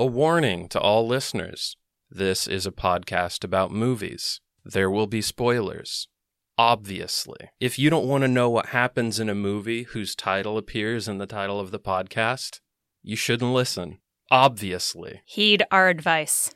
A warning to all listeners this is a podcast about movies. There will be spoilers. Obviously. If you don't want to know what happens in a movie whose title appears in the title of the podcast, you shouldn't listen. Obviously. Heed our advice.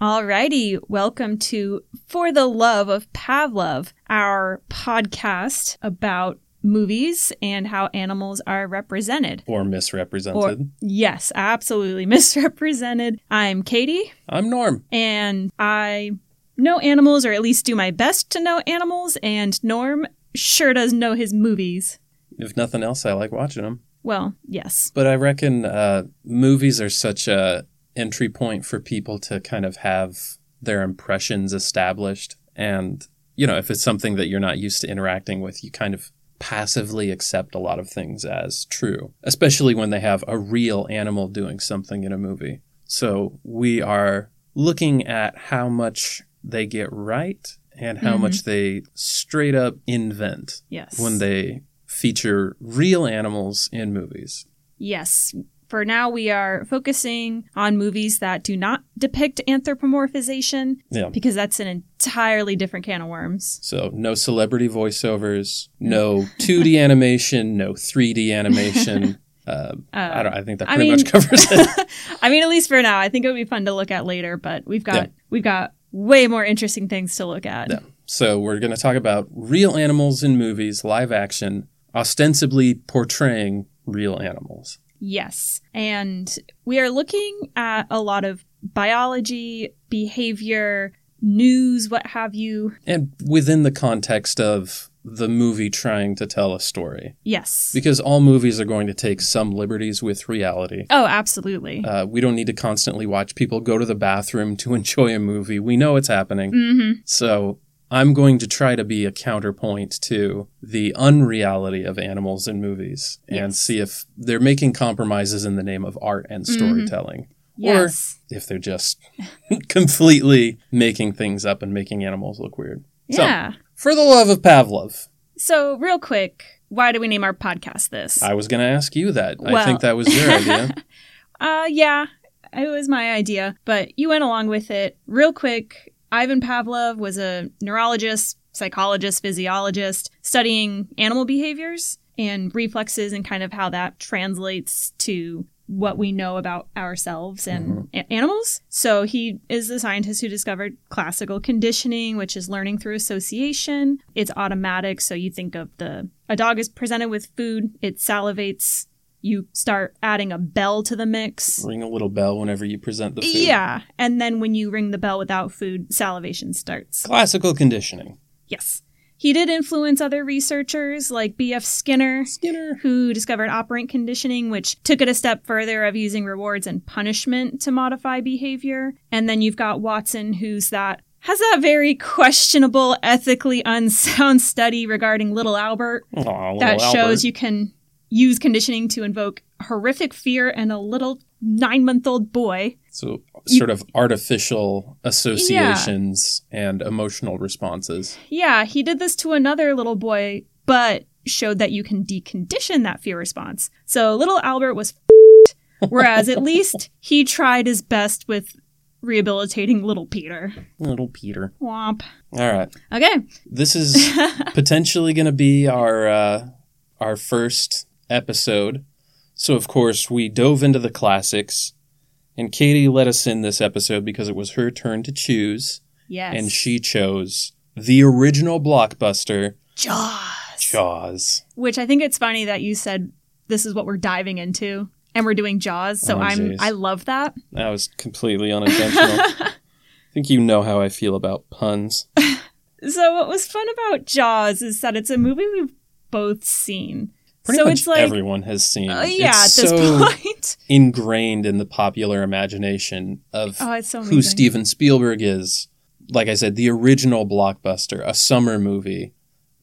Alrighty, welcome to For the Love of Pavlov, our podcast about movies and how animals are represented. Or misrepresented. Or, yes, absolutely misrepresented. I'm Katie, I'm Norm. and I know animals, or at least do my best to know animals, and Norm sure does know his movies. If nothing else, I like watching them. Well, yes. But I reckon uh, movies are such a entry point for people to kind of have their impressions established. And, you know, if it's something that you're not used to interacting with, you kind of passively accept a lot of things as true, especially when they have a real animal doing something in a movie. So we are looking at how much they get right and how Mhm. much they straight up invent Yes. when they feature real animals in movies. Yes. For now, we are focusing on movies that do not depict anthropomorphization Yeah. because that's an entirely different can of worms. So no celebrity voiceovers, no 2D animation, no 3D animation. Uh, Uh, I don't. I think that I pretty mean- much covers it. I mean, at least for now, I think it would be fun to look at later, but we've got Yeah. we've got way more interesting things to look at. Yeah. So we're going to talk about real animals in movies, live action, ostensibly portraying real animals. Yes. And we are looking at a lot of biology, behavior, news, what have you. And within the context of the movie trying to tell a story. Yes. Because all movies are going to take some liberties with reality. oh, absolutely. Uh, we don't need to constantly watch people go to the bathroom to enjoy a movie. We know it's happening. hmm So I'm going to try to be a counterpoint to the unreality of animals in movies and see if they're making compromises in the name of art and Mhm. storytelling. Or If they're just completely making things up and making animals look weird. So, yeah. for the love of Pavlov, So, real quick, why do we name our podcast this? I was going to ask you that. I think that was your idea. uh, yeah, it was my idea, but you went along with it. Real quick, Ivan Pavlov was a neurologist, psychologist, physiologist studying animal behaviors and reflexes and kind of how that translates to what we know about ourselves and mm-hmm. a- animals. So he is the scientist who discovered classical conditioning, which is learning through association. It's automatic, so you think of the a dog is presented with food, it salivates, you start adding a bell to the mix. Ring a little bell whenever you present the food. Yeah, and then when you ring the bell without food, salivation starts. Classical conditioning. Yes. He did influence other researchers like B.F. Skinner, Skinner. who discovered operant conditioning, which took it a step further of using rewards and punishment to modify behavior. And then you've got Watson, who's that has that very questionable, ethically unsound study regarding little Albert Aw, little that shows Albert. you can use conditioning to invoke horrific fear in a little nine month old boy. So, sort of artificial associations and emotional responses. Yeah, he did this to another little boy, but showed that you can decondition that fear response. So little Albert was f***ed, whereas at least he tried his best with rehabilitating little Peter. Little Peter. Womp. All right. Okay. This is potentially going to be our uh, our first episode. So, of course, we dove into the classics, and Katie let us in this episode because it was her turn to choose, Yes. and she chose the original blockbuster, Jaws. Jaws. Which I think it's funny that you said this is what we're diving into and we're doing Jaws. So Oh, I'm. I love that. That was completely unintentional. I think you know how I feel about puns. So what was fun about Jaws is that it's a movie we've both seen. Pretty so much it's like everyone has seen. uh, yeah, it's at this so point. ingrained in the popular imagination of Oh, so who. Steven Spielberg is. Like I said, the original blockbuster, a summer movie,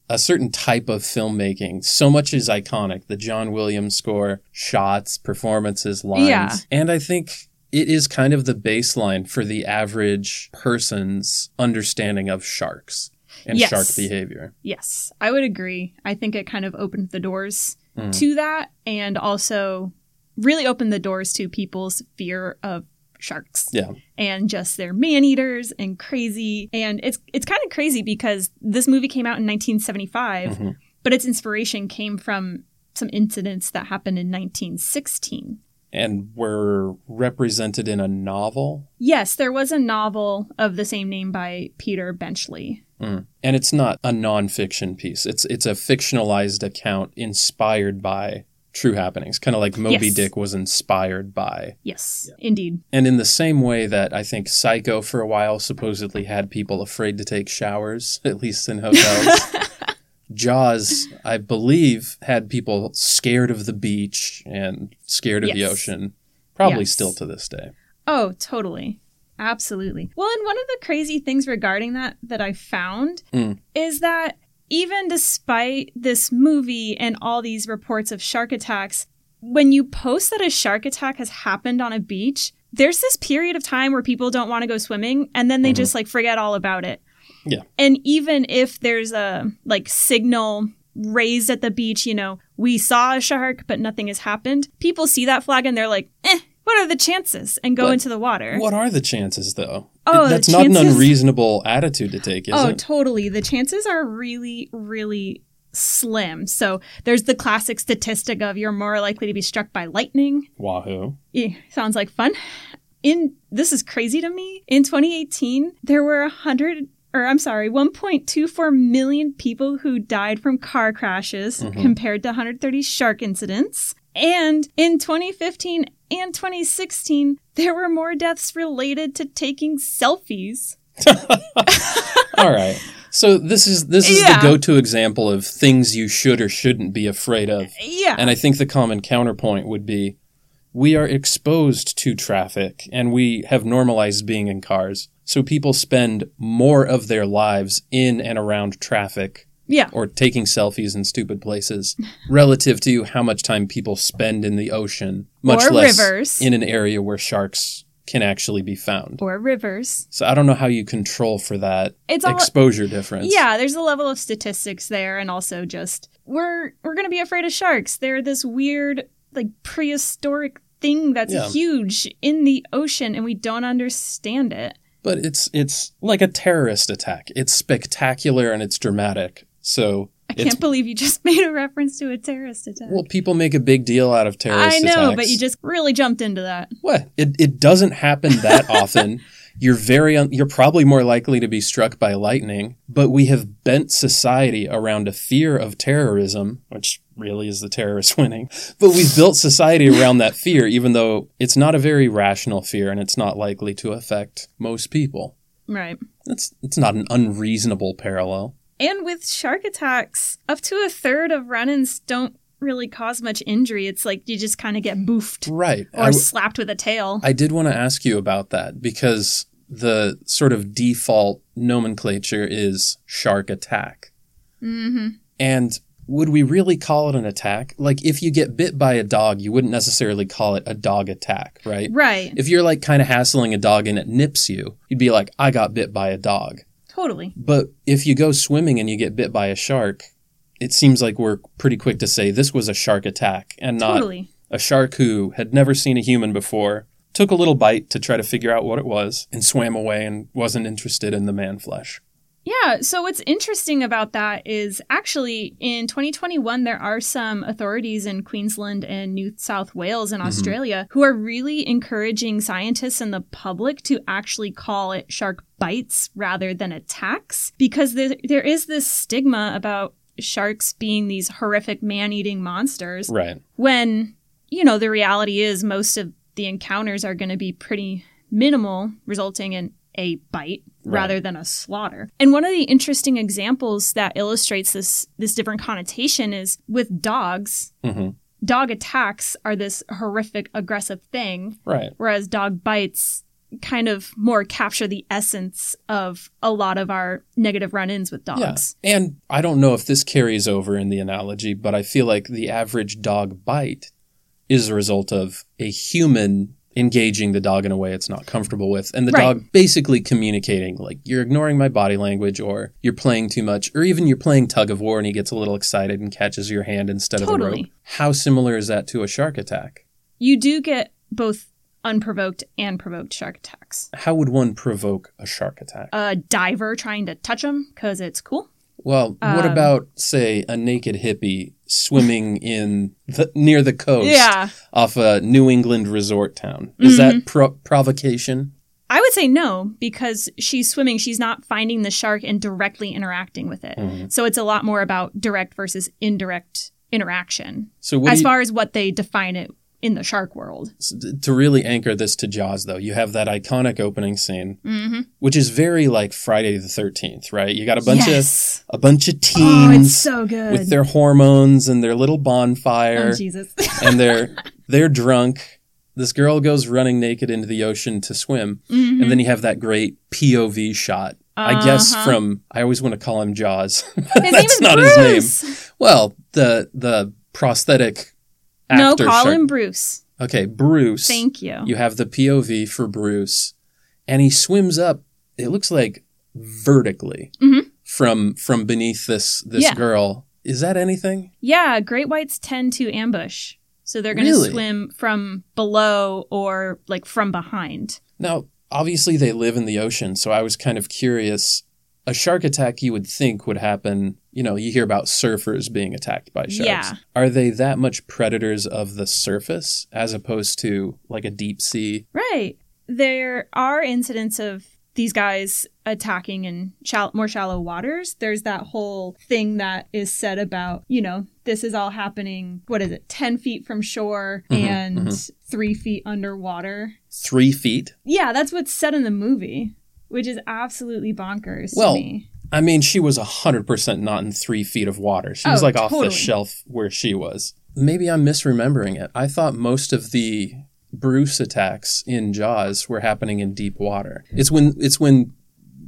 a certain type of filmmaking. So much is iconic. The John Williams score, shots, performances, lines. Yeah. And I think it is kind of the baseline for the average person's understanding of sharks. And Yes. shark behavior. Yes, I would agree. I think it kind of opened the doors Mm. to that and also really opened the doors to people's fear of sharks Yeah. and just their man eaters and crazy. And it's it's kind of crazy because this movie came out in 1975, Mhm. but its inspiration came from some incidents that happened in 1916. And were represented in a novel. Yes, there was a novel of the same name by Peter Benchley. Mm. And it's not a nonfiction piece. It's it's a fictionalized account inspired by true happenings, kind of like Moby Yes. Dick was inspired by. Yes, indeed. And in the same way that I think Psycho for a while supposedly had people afraid to take showers, at least in hotels. Jaws, I believe, had people scared of the beach and scared of the ocean. Probably Yes. still to this day. Oh, totally. Absolutely. Well, and one of the crazy things regarding that that I found Mm. is that even despite this movie and all these reports of shark attacks, when you post that a shark attack has happened on a beach, there's this period of time where people don't want to go swimming and then they Mhm. just like forget all about it. Yeah. And even if there's a like signal raised at the beach, you know, we saw a shark, but nothing has happened, people see that flag and they're like, eh, what are the chances? And go But into the water. What are the chances, though? Oh, That's not an unreasonable attitude to take, is oh, it? totally. The chances are really, really slim. So there's the classic statistic of you're more likely to be struck by lightning. Wahoo. Eh, sounds like fun. In this is crazy to me. In 2018, there were hundred or I'm sorry, 1.24 million people who died from car crashes Mhm. compared to 130 shark incidents. And in 2015 and 2016, there were more deaths related to taking selfies. All right. So this is this is Yeah. the go-to example of things you should or shouldn't be afraid of. Yeah. And I think the common counterpoint would be we are exposed to traffic and we have normalized being in cars. So people spend more of their lives in and around traffic yeah. or taking selfies in stupid places relative to how much time people spend in the ocean, much Or less rivers. in an area where sharks can actually be found. Or rivers. So I don't know how you control for that It's all exposure difference. Yeah, there's a level of statistics there and also just we're we're going to be afraid of sharks. They're this weird like prehistoric thing that's Yeah. huge in the ocean and we don't understand it. But it's it's like a terrorist attack. It's spectacular and it's dramatic. So I can't believe you just made a reference to a terrorist attack. well, people make a big deal out of terrorist I know, attacks. but you just really jumped into that. what? It it doesn't happen that often. You're very un- you're probably more likely to be struck by lightning, but we have bent society around a fear of terrorism, which really is the terrorists winning. But we've built society around that fear even though it's not a very rational fear and it's not likely to affect most people. Right. It's it's not an unreasonable parallel. And with shark attacks, up to a third of run-ins don't really cause much injury. It's like you just kind of get boofed Right. or I, slapped with a tail. I did want to ask you about that because the sort of default nomenclature is shark attack. mm-hmm. And would we really call it an attack? Like if you get bit by a dog, you wouldn't necessarily call it a dog attack, right? Right. If you're like kind of hassling a dog and it nips you, you'd be like, I got bit by a dog. Totally. But if you go swimming and you get bit by a shark, it seems like we're pretty quick to say this was a shark attack and not Totally. a shark who had never seen a human before, took a little bite to try to figure out what it was, and swam away and wasn't interested in the man flesh. Yeah, so what's interesting about that is actually in 2021, there are some authorities in Queensland and New South Wales and mm-hmm. Australia who are really encouraging scientists and the public to actually call it shark bites rather than attacks because there, there is this stigma about sharks being these horrific man eating monsters Right. when, you know, the reality is most of the encounters are going to be pretty minimal, resulting in a bite Right. rather than a slaughter. And one of the interesting examples that illustrates this this different connotation is with dogs. hmm Dog attacks are this horrific aggressive thing, Right. whereas dog bites kind of more capture the essence of a lot of our negative run-ins with dogs. Yeah. And I don't know if this carries over in the analogy, but I feel like the average dog bite is a result of a human engaging the dog in a way it's not comfortable with. And the Right. dog basically communicating, like, you're ignoring my body language, or you're playing too much, or even you're playing tug of war and he gets a little excited and catches your hand instead of the rope. How similar is that to a shark attack? You do get both unprovoked and provoked shark attacks. How would one provoke a shark attack? A diver trying to touch him because it's cool. Well, what Um, about say a naked hippie swimming in the, near the coast Yeah. off a New England resort town? Is that Mm-hmm. pro- provocation? I would say no because she's swimming. She's not finding the shark and directly interacting with it. Mhm. So it's a lot more about direct versus indirect interaction So as you, far as what they define it in the shark world. to really anchor this to Jaws, though, you have that iconic opening scene, Mm-hmm. which is very like Friday the Thirteenth, right? You got a bunch yes. of a bunch of Oh, teens it's so good. with their hormones and their little bonfire, oh, Jesus. and they're they're drunk. This girl goes running naked into the ocean to swim, Mhm. and then you have that great POV shot. I guess Uh-huh. from I always want to call him Jaws. his name That's is not Bruce. his name. Well, the the prosthetic No, call shark- him Bruce. Okay, Bruce. Thank you. You have the POV for Bruce, and he swims up. It looks like vertically Mhm. from from beneath this this Yeah. girl. Is that anything? Yeah, great whites tend to ambush. So they're going to Really? swim from below or like from behind. Now, obviously, they live in the ocean, so I was kind of curious. A shark attack, you would think, would happen. You know, you hear about surfers being attacked by sharks. Yeah. Are they that much predators of the surface as opposed to like a deep sea? Right. There are incidents of these guys attacking in shall- more shallow waters. There's that whole thing that is said about, you know, this is all happening, what is it, 10 feet from shore Mhm, and three feet underwater. Three feet? Yeah, that's what's said in the movie, which is absolutely bonkers Well, to me. I mean, she was 100% not in three feet of water. She was Oh, like off the shelf where she was. Maybe I'm misremembering it. I thought most of the Bruce attacks in Jaws were happening in deep water. It's when it's when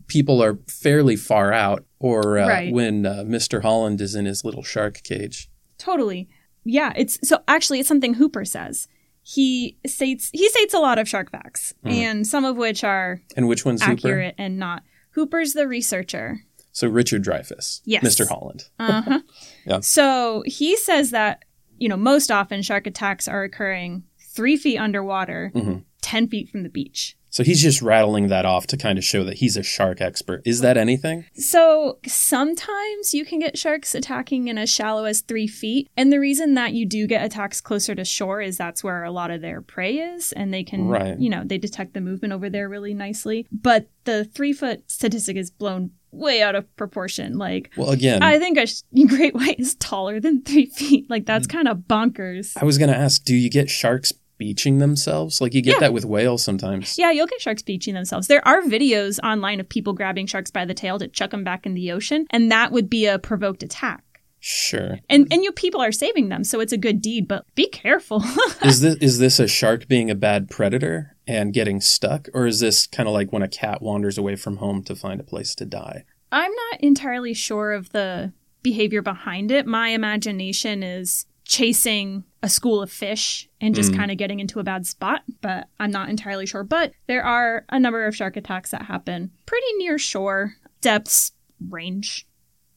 people are fairly far out, or uh, Right. when uh, Mr. Holland is in his little shark cage. Totally. Yeah, it's so actually it's something Hooper says. He states he states a lot of shark facts, Mhm. and some of which are And which one's Hooper? accurate and not. Hooper's the researcher. So Richard Dreyfuss, Yes. Mr. Holland. Uh-huh. Yeah. So he says that, you know, most often shark attacks are occurring three feet underwater, Mhm. 10 feet from the beach. So he's just rattling that off to kind of show that he's a shark expert. Is that anything? So sometimes you can get sharks attacking in as shallow as three feet. And the reason that you do get attacks closer to shore is that's where a lot of their prey is. And they can, Right. you know, they detect the movement over there really nicely. But the three foot statistic is blown way out of proportion. Like, Well, again, I think a sh- great white is taller than three feet. Like, that's mm. kind of bonkers. I was going to ask, do you get sharks beaching themselves? Like you get Yeah. that with whales sometimes. Yeah, you'll get sharks beaching themselves. There are videos online of people grabbing sharks by the tail to chuck them back in the ocean, and that would be a provoked attack. Sure. And and you people are saving them, so it's a good deed, but be careful. is this is this a shark being a bad predator and getting stuck or is this kind of like when a cat wanders away from home to find a place to die? I'm not entirely sure of the behavior behind it. My imagination is chasing a school of fish and just Mm. kind of getting into a bad spot, but I'm not entirely sure. But there are a number of shark attacks that happen pretty near shore, depths range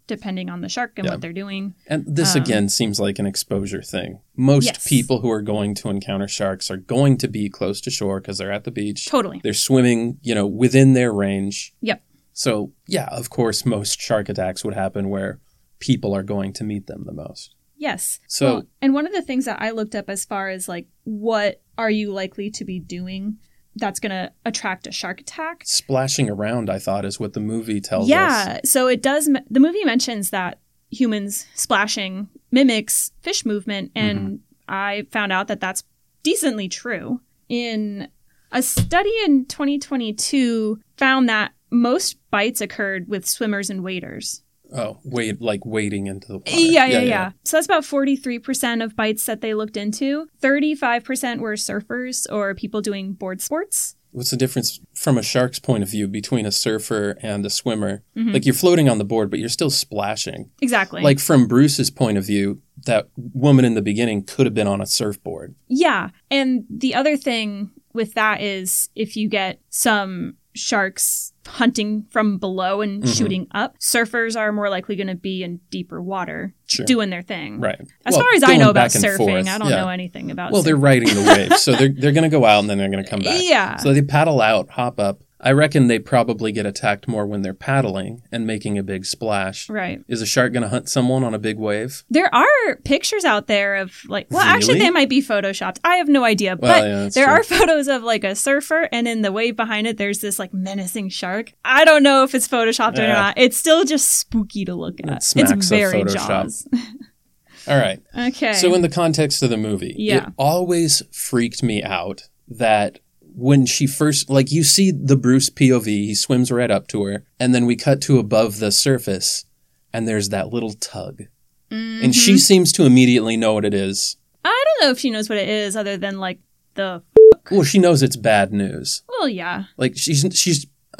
depending on the shark and Yeah. what they're doing. And this Um, again seems like an exposure thing. Most Yes. people who are going to encounter sharks are going to be close to shore because they're at the beach. Totally. They're swimming, you know, within their range. Yep. So, yeah, of course most shark attacks would happen where people are going to meet them the most. Yes. So- Well, and one of the things that I looked up as far as like what are you likely to be doing that's going to attract a shark attack? Splashing around, I thought, is what the movie tells us. Yeah. So it does the movie mentions that humans splashing mimics fish movement and Mm-hmm. I found out that that's decently true. In a study in 2022 found that most bites occurred with swimmers and waders. Oh, wait, like wading into the water. Yeah, yeah, yeah, So that's about 43% of bites that they looked into. 35% were surfers or people doing board sports. What's the difference from a shark's point of view between a surfer and a swimmer? Mhm. Like you're floating on the board, but you're still splashing. Exactly. Like from Bruce's point of view, that woman in the beginning could have been on a surfboard. yeah. And the other thing with that is if you get some sharks hunting from below and Mhm. shooting up, surfers are more likely going to be in deeper water Sure. doing their thing. right. As Well, far as I know about surfing, forth, I don't yeah. know anything about surfing. Well, they're riding the wave, so they're they're going to go out and then they're going to come back. Yeah. So they paddle out, hop up. I reckon they probably get attacked more when they're paddling and making a big splash. right. Is a shark going to hunt someone on a big wave? There are pictures out there of like, well, actually, they might be photoshopped. I have no idea, Well, but yeah, there true. are photos of like a surfer, and in the wave behind it, there's this like menacing shark. I don't know if it's photoshopped or not. It's still just spooky to look at. smacks it's of very Photoshop. Jaws. All right. okay. So, in the context of the movie, Yeah. it always freaked me out that when she first, like, you see the Bruce POV, he swims right up to her, and then we cut to above the surface, and there's that little tug. And she mm-hmm. seems to immediately know what it is. I don't know if she knows what it is, other than like the. Well, she knows it's bad news. Well, yeah. Like, she's, she's,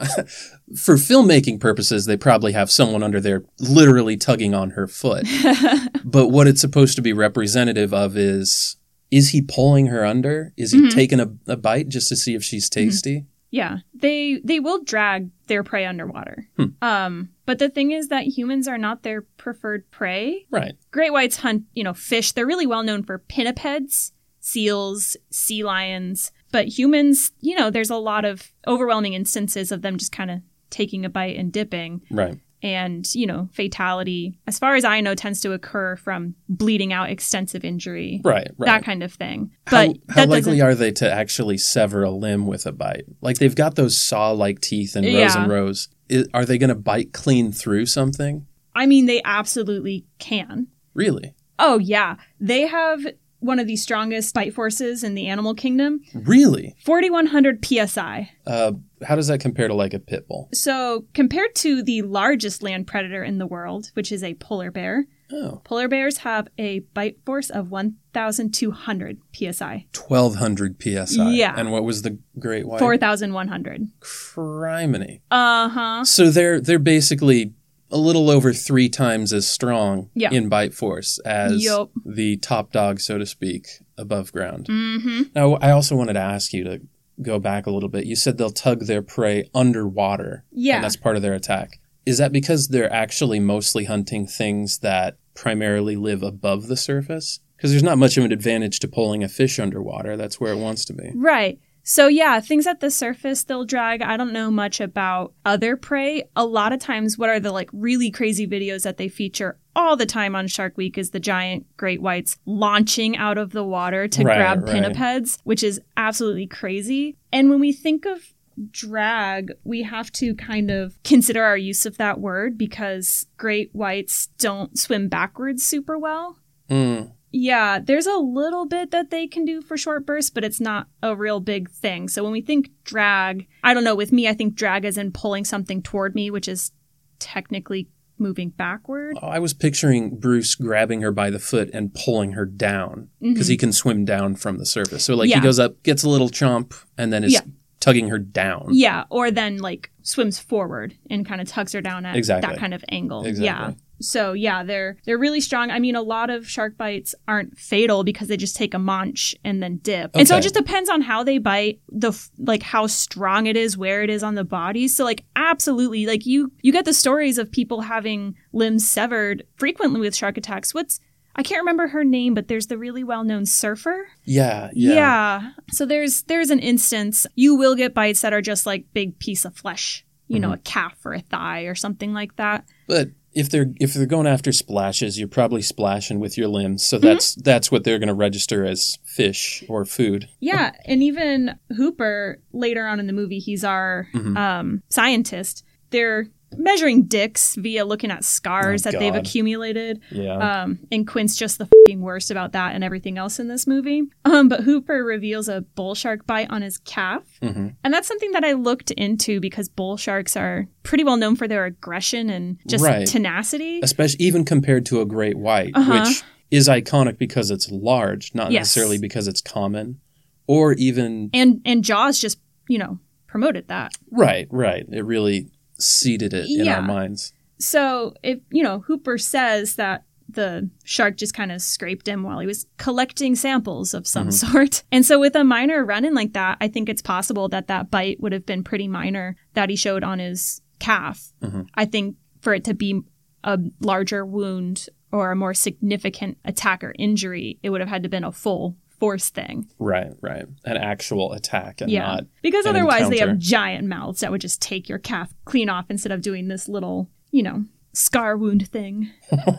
for filmmaking purposes, they probably have someone under there literally tugging on her foot. but what it's supposed to be representative of is is he pulling her under? Is he Mhm. taking a, a bite just to see if she's tasty? Yeah, they they will drag their prey underwater. Hmm. Um, but the thing is that humans are not their preferred prey. Right. Great whites hunt, you know, fish. They're really well known for pinnipeds, seals, sea lions. But humans, you know, there's a lot of overwhelming instances of them just kind of taking a bite and dipping. Right. And, you know, fatality, as far as I know, tends to occur from bleeding out extensive injury, Right. Right. that kind of thing. how But how likely doesn't. are they to actually sever a limb with a bite? Like they've got those saw-like teeth in rows Yeah. and rows. I are they going to bite clean through something? I mean, they absolutely can. Really? Oh, yeah. They have one of the strongest bite forces in the animal kingdom Really? 4,100 psi. Uh, how does that compare to like a pit bull? So, compared to the largest land predator in the world, which is a polar bear, Oh, polar bears have a bite force of 1,200 psi. 1200 psi. Yeah. And what was the great white? 4,100. Criminy. Uh huh. So they're they're basically a little over three times as strong Yeah. in bite force as Yup. the top dog, so to speak, above ground. Mm hmm. Now, I also wanted to ask you to go back a little bit. You said they'll tug their prey underwater, Yeah. and that's part of their attack. Is that because they're actually mostly hunting things that primarily live above the surface? Because there's not much of an advantage to pulling a fish underwater. That's where it wants to be. Right. So yeah, things at the surface they'll drag. I don't know much about other prey. A lot of times what are the like really crazy videos that they feature all the time on Shark Week is the giant great whites launching out of the water to Right, grab right. pinnipeds, which is absolutely crazy. And when we think of drag, we have to kind of consider our use of that word because great whites don't swim backwards super well. Mm, Yeah, there's a little bit that they can do for short bursts, but it's not a real big thing. So when we think drag, I don't know, with me, I think drag is in pulling something toward me, which is technically moving backward. Oh, I was picturing Bruce grabbing her by the foot and pulling her down because he can swim down from the surface. So like Mm-hmm. Yeah. he goes up, gets a little chomp, and then is Yeah. tugging her down. Yeah, or then like swims forward and kind of tugs her down at Exactly. that kind of angle. Exactly. Yeah. So yeah, they're they're really strong. I mean, a lot of shark bites aren't fatal because they just take a munch and then dip. And so it just depends on how they bite, the f- like how strong it is, where it is on the body. So like absolutely, like you you get the stories of people having limbs severed frequently with shark attacks. What's I can't remember her name, but there's the really well-known surfer. Yeah, yeah. Yeah. So there's there's an instance you will get bites that are just like big piece of flesh, you know, mm-hmm. a calf or a thigh or something like that. But if they're if they're going after splashes, you're probably splashing with your limbs. Mm-hmm. So that's that's what they're going to register as fish or food. Yeah, and even Hooper later on in the movie, he's our Mhm. um, scientist. They're measuring dicks via looking at scars Oh, that they've accumulated. Yeah. Um, and Quint's just the fing worst about that and everything else in this movie. Um, but Hooper reveals a bull shark bite on his calf. hmm And that's something that I looked into because bull sharks are pretty well known for their aggression and just Right. tenacity. Especially even compared to a great white, Uh-huh. which is iconic because it's large, not Yes. necessarily because it's common, or even And and Jaws just, you know, promoted that. right, right. It really seeded it in Yeah. our minds. So if, you know, Hooper says that the shark just kind of scraped him while he was collecting samples of some Mhm. sort. And so, with a minor run in like that, I think it's possible that that bite would have been pretty minor that he showed on his calf. Mhm. I think for it to be a larger wound or a more significant attack or injury, it would have had to been a full force thing. Right, right. An actual attack and Yeah. not Because otherwise, they have giant mouths that would just take your calf clean off instead of doing this little, you know, scar wound thing.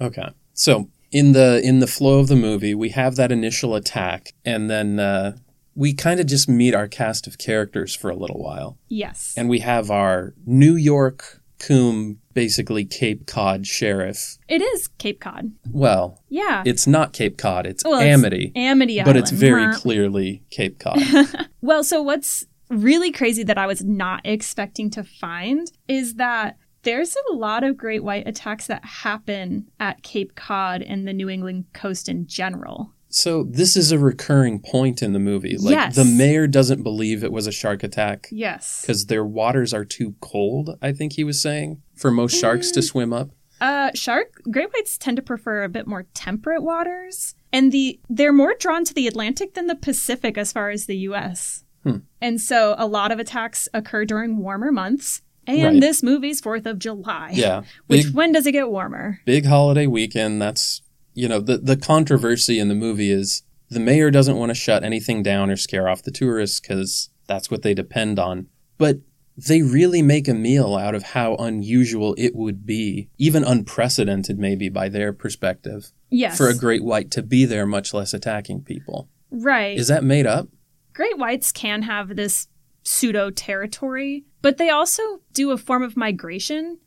Okay. So in the in the flow of the movie, we have that initial attack, and then uh, we kind of just meet our cast of characters for a little while, Yes. and we have our New York Coombe, basically Cape Cod sheriff. it is Cape Cod. Well, Yeah. it's not Cape Cod; it's Well, it's Amity, Amity but it's very Mwah. clearly Cape Cod. Well, so what's really crazy that I was not expecting to find is that there's a lot of great white attacks that happen at Cape Cod and the New England coast in general. So this is a recurring point in the movie. Like Yes. the mayor doesn't believe it was a shark attack. Yes. because their waters are too cold. I think he was saying for most sharks Mm. to swim up. Uh, shark great whites tend to prefer a bit more temperate waters, and the they're more drawn to the Atlantic than the Pacific as far as the U.S. Hmm. And so a lot of attacks occur during warmer months. And Right. this movie's Fourth of July. Yeah, Which big when does it get warmer? big holiday weekend. That's you know the the controversy in the movie is the mayor doesn't want to shut anything down or scare off the tourists because that's what they depend on. But they really make a meal out of how unusual it would be, even unprecedented maybe by their perspective, Yes. for a great white to be there, much less attacking people. right. Is that made up? Great whites can have this pseudo territory, but they also do a form of migration.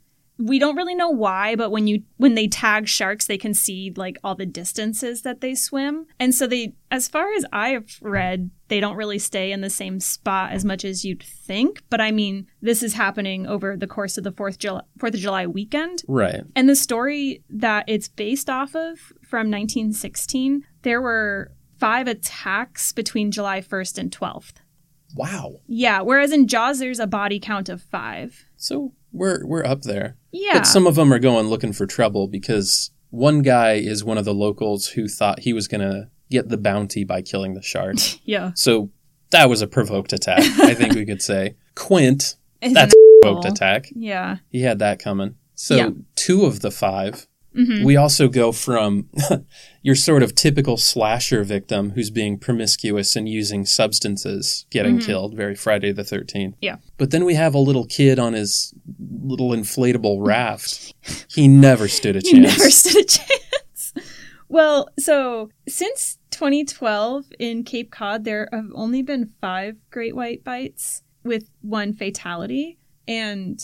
We don't really know why, but when you when they tag sharks, they can see like all the distances that they swim. And so they as far as I've read, they don't really stay in the same spot as much as you'd think, but I mean, this is happening over the course of the 4th July, 4th of July weekend. Right. And the story that it's based off of from 1916, there were five attacks between July 1st and 12th. Wow. Yeah, whereas in Jaws, there's a body count of five. So we're we're up there. Yeah. But some of them are going looking for trouble because one guy is one of the locals who thought he was going to get the bounty by killing the shark. yeah. so that was a provoked attack, I think we could say. Quint, Is that's a provoked attack. Yeah. He had that coming. So Yeah. two of the 5 Mhm. We also go from your sort of typical slasher victim who's being promiscuous and using substances getting Mhm. killed, very Friday the 13th. Yeah. But then we have a little kid on his little inflatable raft. He never stood a chance. never stood a chance. Well, so since 2012 in Cape Cod, there have only been five great white bites with one fatality. And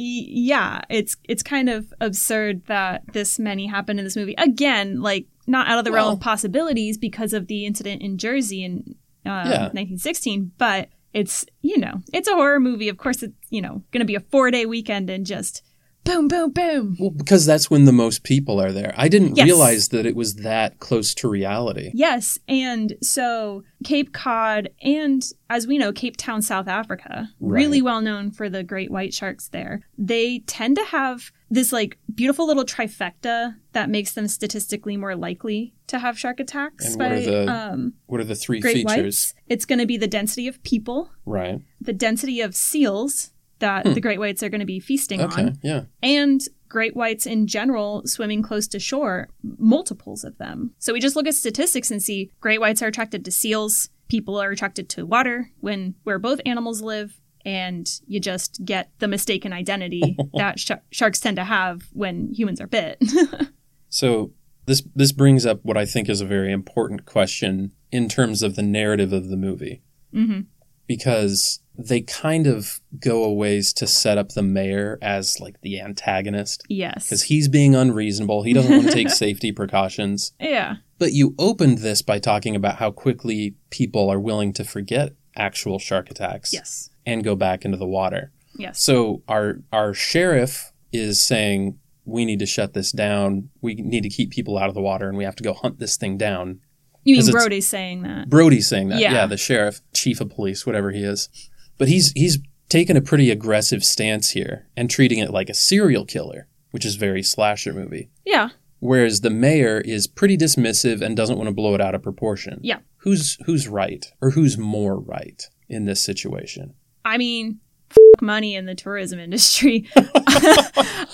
yeah, it's it's kind of absurd that this many happened in this movie. Again, like not out of the realm of possibilities because of the incident in Jersey in uh, Yeah. 1916, but it's, you know, it's a horror movie. Of course, it's, you know, going to be a four day weekend and just boom, boom, boom. Well, because that's when the most people are there. I didn't Yes. realize that it was that close to reality. Yes, and so Cape Cod and as we know Cape Town, South Africa, really well known for the great white sharks there. They tend to have this like beautiful little trifecta that makes them statistically more likely to have shark attacks And what are the um, What are the three great features? whites. It's going to be the density of people, Right. the density of seals that the great whites are going to be feasting Hmm. Okay. on, Yeah. and great whites in general swimming close to shore, multiples of them. So we just look at statistics and see great whites are attracted to seals, people are attracted to water when where both animals live, and you just get the mistaken identity that sh- sharks tend to have when humans are bit. So this this brings up what I think is a very important question in terms of the narrative of the movie. hmm because they kind of go a ways to set up the mayor as like the antagonist Yes. because he's being unreasonable. He doesn't want to take safety precautions. yeah. But you opened this by talking about how quickly people are willing to forget actual shark attacks Yes. and go back into the water. Yes. So our our sheriff is saying we need to shut this down. We need to keep people out of the water and we have to go hunt this thing down. You mean Brody's saying that? Brody's saying that. Yeah. Yeah. the sheriff, chief of police, whatever he is. But he's he's taken a pretty aggressive stance here and treating it like a serial killer, which is very slasher movie. Yeah. whereas the mayor is pretty dismissive and doesn't want to blow it out of proportion. Yeah. Who's who's right or who's more right in this situation? I mean, money in the tourism industry.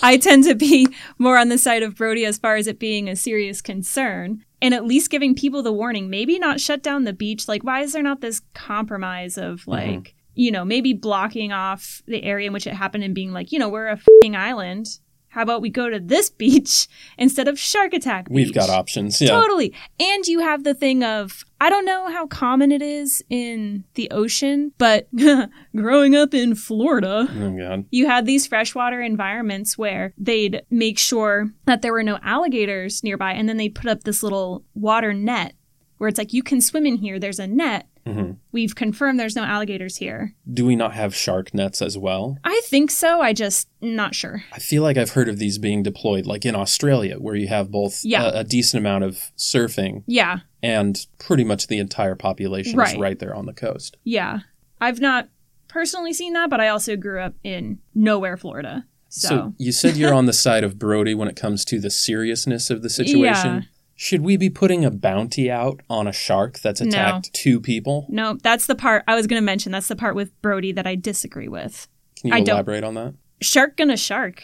I tend to be more on the side of Brody as far as it being a serious concern and at least giving people the warning. Maybe not shut down the beach. Like, why is there not this compromise of mm-hmm. like, you know, maybe blocking off the area in which it happened and being like, you know, we're a fing island. How about we go to this beach instead of Shark Attack Beach? We've got options. Yeah. Totally. And you have the thing of, I don't know how common it is in the ocean, but growing up in Florida, Oh god. you had these freshwater environments where they'd make sure that there were no alligators nearby, and then they'd put up this little water net where it's like, you can swim in here, there's a net. Hmm We've confirmed there's no alligators here. Do we not have shark nets as well? I think so. I just not sure. I feel like I've heard of these being deployed, like in Australia, where you have both Yeah. a, a decent amount of surfing Yeah, and pretty much the entire population is Right. right there on the coast. yeah. I've not personally seen that, but I also grew up in nowhere, Florida. So, So you said you're on the side of Brody when it comes to the seriousness of the situation. Yeah. Should we be putting a bounty out on a shark that's No. attacked two people? no, that's the part I was going to mention. That's the part with Brody that I disagree with. Can you I don't- elaborate on that? Shark gonna shark.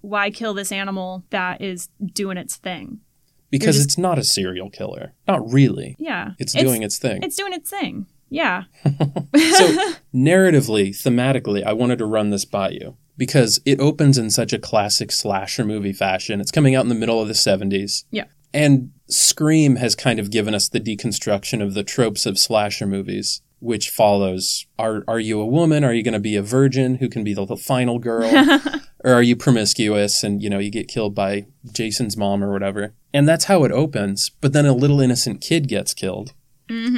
Why kill this animal that is doing its thing? Because just- it's not a serial killer. Not really. Yeah, It's, doing its thing. It's doing its thing. Yeah. so narratively, thematically, I wanted to run this by you because it opens in such a classic slasher movie fashion. It's coming out in the middle of the 70s. Yeah. And Scream has kind of given us the deconstruction of the tropes of slasher movies, which follows are are you a woman? Are you going to be a virgin who can be the, the final girl? or are you promiscuous and you know you get killed by Jason's mom or whatever? And that's how it opens, but then a little innocent kid gets killed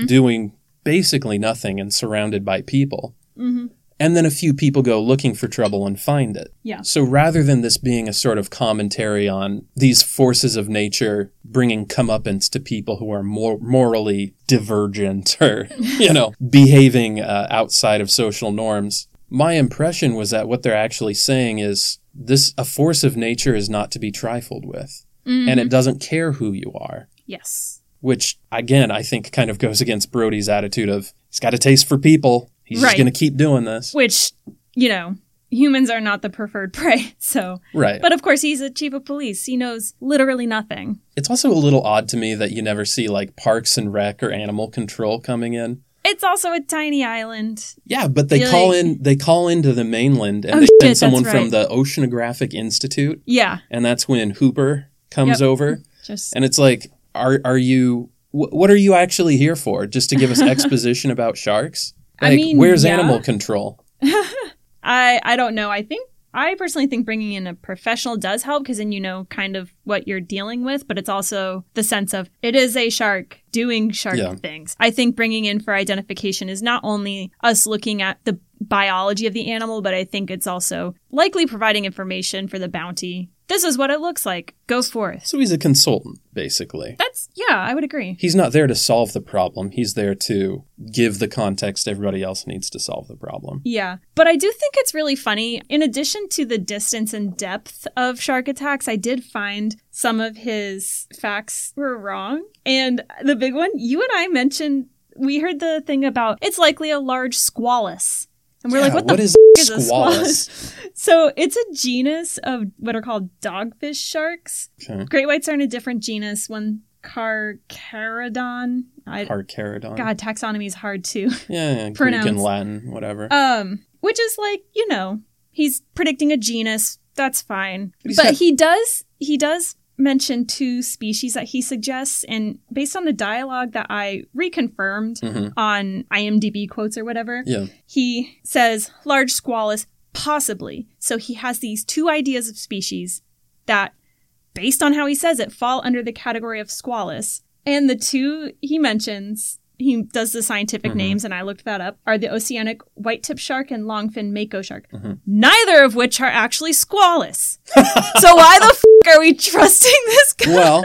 doing basically nothing and surrounded by people. Mhm. And then a few people go looking for trouble and find it. Yeah. So rather than this being a sort of commentary on these forces of nature bringing comeuppance to people who are more morally divergent or, you know, behaving uh, outside of social norms, my impression was that what they're actually saying is this a force of nature is not to be trifled with, and it doesn't care who you are Yes. which again I think kind of goes against Brody's attitude of he's got a taste for people. He's just Right. going to keep doing this. Which, you know, humans are not the preferred prey. So, Right. but of course, he's a chief of police. He knows literally nothing. it's also a little odd to me that you never see like Parks and Rec or Animal Control coming in. It's also a tiny island. Yeah, but they Really? call in they call into the mainland and Oh, they send that's someone from the Oceanographic Institute Yeah. and that's when Hooper comes Yep. over Just and it's like are are you wh- what are you actually here for? Just to give us exposition about sharks? I mean, where's yeah. animal control? I I don't know. I think I personally think bringing in a professional does help because then you know kind of what you're dealing with, but it's also the sense of it is a shark doing shark Yeah. things. I think bringing in for identification is not only us looking at the biology of the animal, but I think it's also likely providing information for the bounty. This is what it looks like. Go forth. So he's a consultant basically. That's yeah, I would agree. he's not there to solve the problem. He's there to give the context everybody else needs to solve the problem. Yeah. But I do think it's really funny. In addition to the distance and depth of shark attacks, I did find some of his facts were wrong. And the big one, you and I mentioned, we heard the thing about it's likely a large squalus. And we're like, Yeah, what the what f- is is a squalus? So it's a genus of what are called dogfish sharks. Okay. Great whites are in a different genus, one Carcharodon. I, Carcharodon. God, taxonomy is hard too. Yeah, yeah, Greek Pronounce. and Latin, whatever. Um, which is like, you know, he's predicting a genus. That's fine. But But got- he does he does mention two species that he suggests and based on the dialogue that I reconfirmed Mhm. on IMDb quotes or whatever, Yeah. he says large squalus possibly. So he has these two ideas of species that based on how he says it fall under the category of squalus. And the two he mentions he does the scientific Mhm. names, and I looked that up, are the oceanic white tip shark and longfin mako shark. Mhm. Neither of which are actually squalus. so why the f- are we trusting this guy? Well,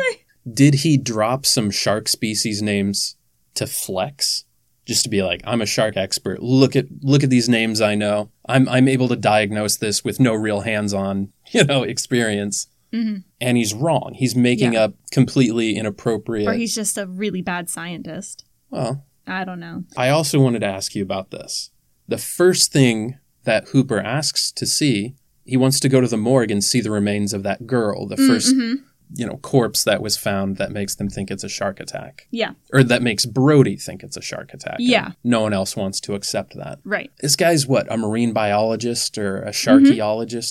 did he drop some shark species names to flex? Just to be like, I'm a shark expert. Look at look at these names I know. I'm I'm able to diagnose this with no real hands-on, you know, experience. hmm And he's wrong. He's making Yeah. up completely inappropriate. Or he's just a really bad scientist. Well, I don't know. I also wanted to ask you about this. The first thing that Hooper asks to see, he wants to go to the morgue and see the remains of that girl, the 1st Mhm. you know, corpse that was found that makes them think it's a shark attack. Yeah, Or that makes Brody think it's a shark attack. Yeah. No one else wants to accept that. right. This guy's what, a marine biologist or a Mm-hmm.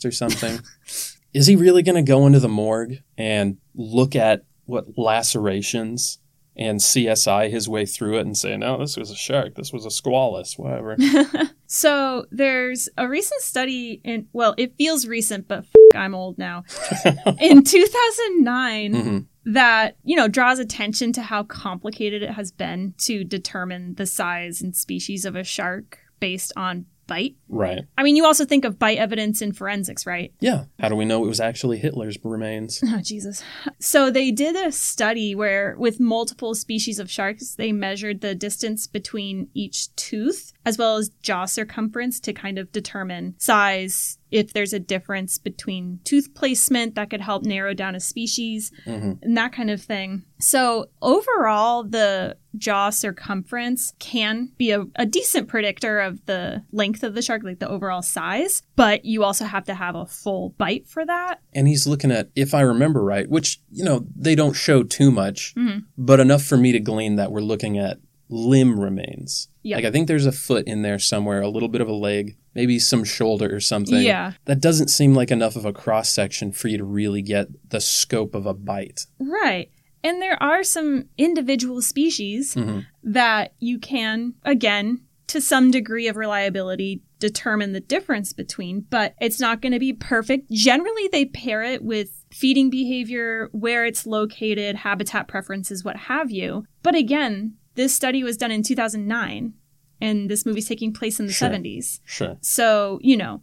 or something? Is he really going to go into the morgue and look at what lacerations and CSI his way through it and say, no, this was a shark, this was a squalus, whatever? So there's a recent study in well, it feels recent, but f- I'm old now. in 2009, Mhm. that you know draws attention to how complicated it has been to determine the size and species of a shark based on bite. Right. I mean, you also think of bite evidence in forensics, right? Yeah. How do we know it was actually Hitler's remains? Oh, Jesus. So they did a study where, with multiple species of sharks, they measured the distance between each tooth as well as jaw circumference to kind of determine size. If there's a difference between tooth placement, that could help narrow down a species hmm and that kind of thing. So, overall, the jaw circumference can be a, a decent predictor of the length of the shark, like the overall size, but you also have to have a full bite for that. And he's looking at, if I remember right, which, you know, they don't show too much, Mhm. but enough for me to glean that we're looking at limb remains. Yeah. Like I think there's a foot in there somewhere, a little bit of a leg, maybe some shoulder or something. Yeah. That doesn't seem like enough of a cross section for you to really get the scope of a bite. Right. And there are some individual species Mhm. that you can, again, to some degree of reliability, determine the difference between, but it's not going to be perfect. Generally, they pair it with feeding behavior, where it's located, habitat preferences, what have you. But again, this study was done in 2009, and this movie's taking place in the Sure. 70s. Sure. So, you know,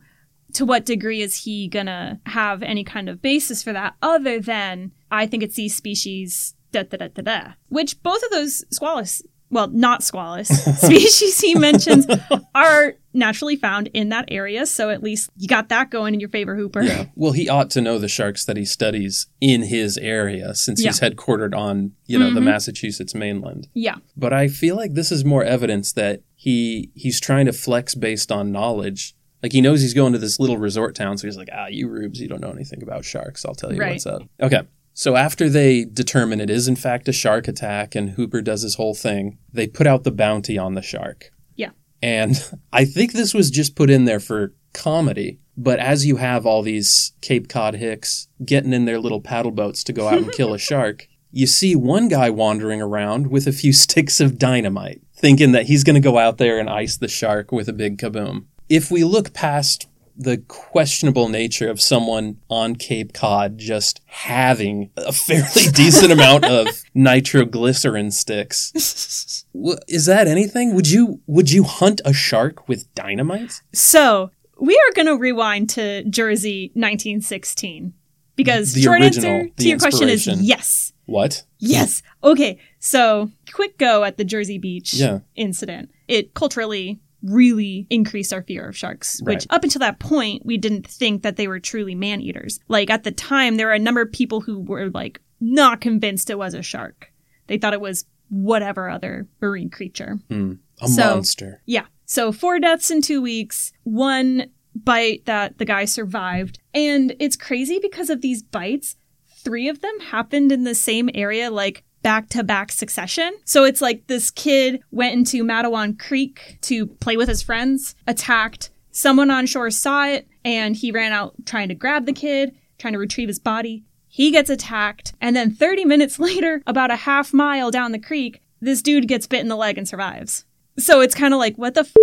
to what degree is he gonna have any kind of basis for that other than I think it's these species da da da da da. Which both of those squalus well, not squalus species he mentions are naturally found in that area, so at least you got that going in your favor, Hooper. Yeah. Well, he ought to know the sharks that he studies in his area since he's headquartered on, you know, the Mhm. Massachusetts mainland. Yeah. But I feel like this is more evidence that he he's trying to flex based on knowledge. Like he knows he's going to this little resort town, so he's like, "Ah, you rubes, you don't know anything about sharks. I'll tell you Right. what's up." Okay. So after they determine it is in fact a shark attack and Hooper does his whole thing, they put out the bounty on the shark. Yeah. And I think this was just put in there for comedy. But as you have all these Cape Cod hicks getting in their little paddle boats to go out and kill a shark, you see one guy wandering around with a few sticks of dynamite, thinking that he's going to go out there and ice the shark with a big kaboom. If we look past the questionable nature of someone on Cape Cod just having a fairly decent amount of nitroglycerin sticks. Is that anything? Would you would you hunt a shark with dynamite? So we are gonna rewind to Jersey nineteen sixteen. Because The short original, answer the to your question is yes. What? Yes. Okay. So, quick go at the Jersey Beach Yeah. incident. It culturally really increased our fear of sharks, which up until that point, we didn't think that they were truly man eaters. Like at the time, there were a number of people who were like not convinced it was a shark. They thought it was whatever other marine creature. Hmm. A So- monster. Yeah. So four deaths in two weeks, one bite that the guy survived. And it's crazy because of these bites, three of them happened in the same area, like back to back succession. So it's like this kid went into Matawan Creek to play with his friends, attacked. Someone on shore saw it, and he ran out trying to grab the kid, trying to retrieve his body. He gets attacked, and then 30 minutes later, about a half mile down the creek, this dude gets bit in the leg and survives. So it's kind of like, what the f?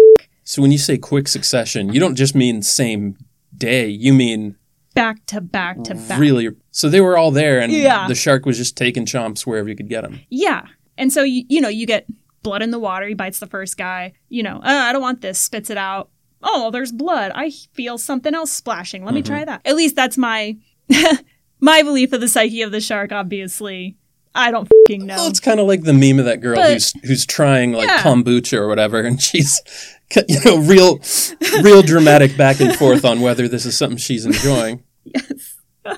So when you say quick succession, you don't just mean same day. You mean Back to back to back. really. So they were all there, and Yeah. the shark was just taking chomps wherever you could get them. Yeah. And so, you, you know, you get blood in the water. He bites the first guy. You know, uh, I don't want this. Spits it out. Oh, there's blood. I feel something else splashing. Let me Mm-hmm. try that. At least that's my my belief of the psyche of the shark. Obviously, I don't fing know. Well, it's kind of like the meme of that girl But- who's who's trying like Yeah. kombucha or whatever, and she's you know real real dramatic back and forth on whether this is something she's enjoying.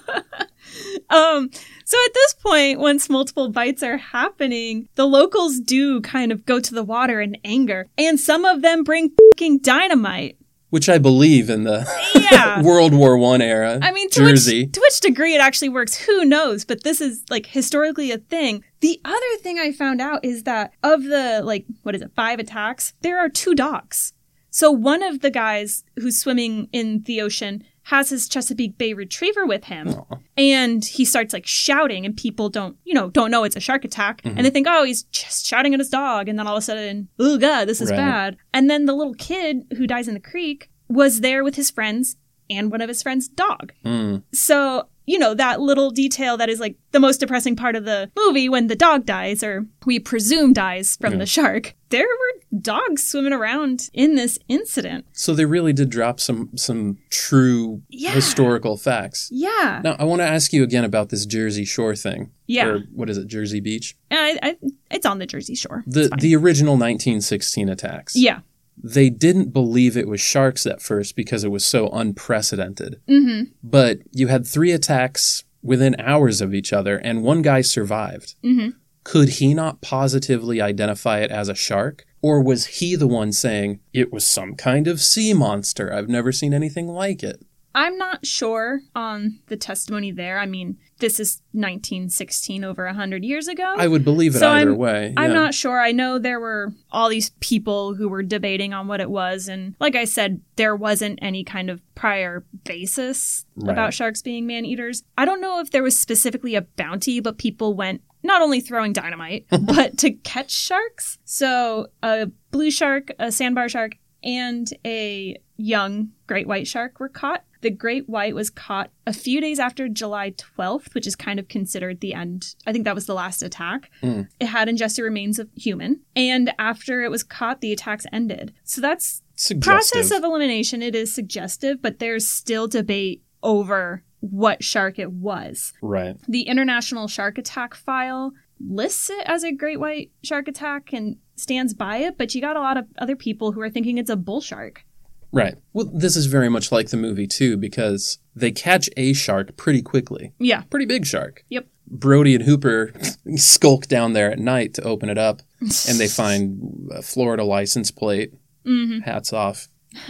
Um, so at this point, once multiple bites are happening, the locals do kind of go to the water in anger, and some of them bring fucking dynamite. Which I believe in the Yeah. World War One era. I mean, to Jersey. which to which degree it actually works, who knows? But this is like historically a thing. The other thing I found out is that of the like what is it, five attacks, there are two dogs. So one of the guys who's swimming in the ocean has his Chesapeake Bay Retriever with him, Aw. and he starts like shouting, and people don't, you know, don't know it's a shark attack, Mhm. and they think, oh, he's just shouting at his dog, and then all of a sudden, oh god, this is Right. bad. And then the little kid who dies in the creek was there with his friends and one of his friends' dog. Mm. So, you know, that little detail that is like the most depressing part of the movie when the dog dies, or we presume dies from Yeah. the shark. There were dogs swimming around in this incident. So they really did drop some some true Yeah. historical facts. Yeah. Now I want to ask you again about this Jersey Shore thing. Yeah. Or what is it, Jersey Beach? I, I, it's on the Jersey Shore. The the original 1916 attacks. yeah. They didn't believe it was sharks at first because it was so unprecedented. Mm-hmm. But you had three attacks within hours of each other and one guy survived. Mm-hmm. Could he not positively identify it as a shark? Or was he the one saying it was some kind of sea monster? I've never seen anything like it. I'm not sure on the testimony there. I mean, this is 1916, over 100 years ago. I would believe it So either I'm- way. I'm not sure. I know there were all these people who were debating on what it was. And like I said, there wasn't any kind of prior basis Right. about sharks being man eaters. I don't know if there was specifically a bounty, but people went not only throwing dynamite, but to catch sharks. So a blue shark, a sandbar shark, and a young great white shark were caught. The great white was caught a few days after July 12th, which is kind of considered the end. I think that was the last attack. Mm. It had ingested remains of human. And after it was caught, the attacks ended. So that's Suggestive. process of elimination. It is suggestive, but there's still debate over what shark it was. right. The International Shark Attack file lists it as a great white shark attack and stands by it, but you got a lot of other people who are thinking it's a bull shark. Right. Well, this is very much like the movie too because they catch a shark pretty quickly. Yeah. Pretty big shark. Yep. Brody and Hooper skulk down there at night to open it up and they find a Florida license plate. hmm Hats off.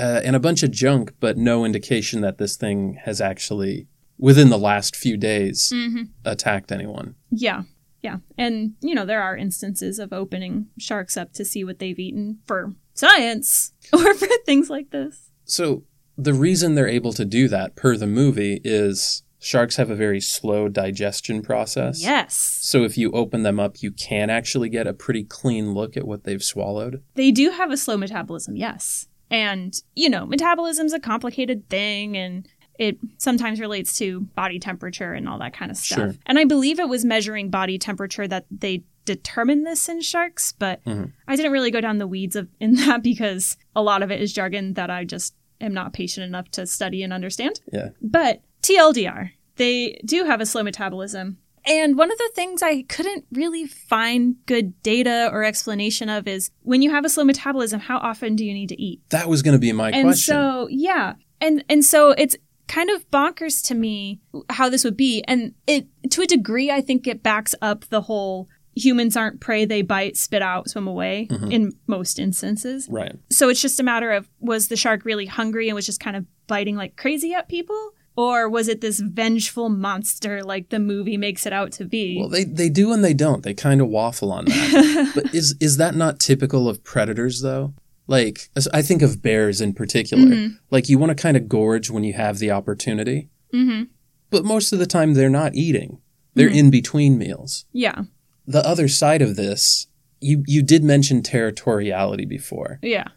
uh, and a bunch of junk, but no indication that this thing has actually, within the last few days, hmm attacked anyone. Yeah. Yeah. And, you know, there are instances of opening sharks up to see what they've eaten for science or for things like this. So the reason they're able to do that, per the movie, is sharks have a very slow digestion process. Yes. So if you open them up, you can actually get a pretty clean look at what they've swallowed. They do have a slow metabolism, yes. And, you know, metabolism's a complicated thing and it sometimes relates to body temperature and all that kind of stuff. Sure. And I believe it was measuring body temperature that they determined this in sharks, but Mhm. I didn't really go down the weeds of in that because a lot of it is jargon that I just am not patient enough to study and understand. Yeah. But TLDR, they do have a slow metabolism. And one of the things I couldn't really find good data or explanation of is when you have a slow metabolism, how often do you need to eat? That was going to be my and question. so, yeah. And and so it's kind of bonkers to me how this would be. And it to a degree I think it backs up the whole humans aren't prey, they bite, spit out, swim away Mhm. in most instances. right. So it's just a matter of was the shark really hungry and was just kind of biting like crazy at people? Or was it this vengeful monster like the movie makes it out to be? Well, they, they do and they don't. They kind of waffle on that. but is is that not typical of predators though? Like I think of bears in particular. Mhm. Like you want to kind of gorge when you have the opportunity, hmm but most of the time they're not eating. They're Mhm. in between meals. Yeah. The other side of this, you you did mention territoriality before, Yeah.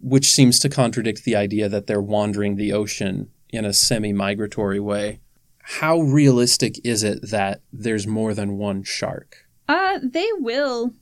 which seems to contradict the idea that they're wandering the ocean in a semi-migratory way. How realistic is it that there's more than one shark? Uh, they will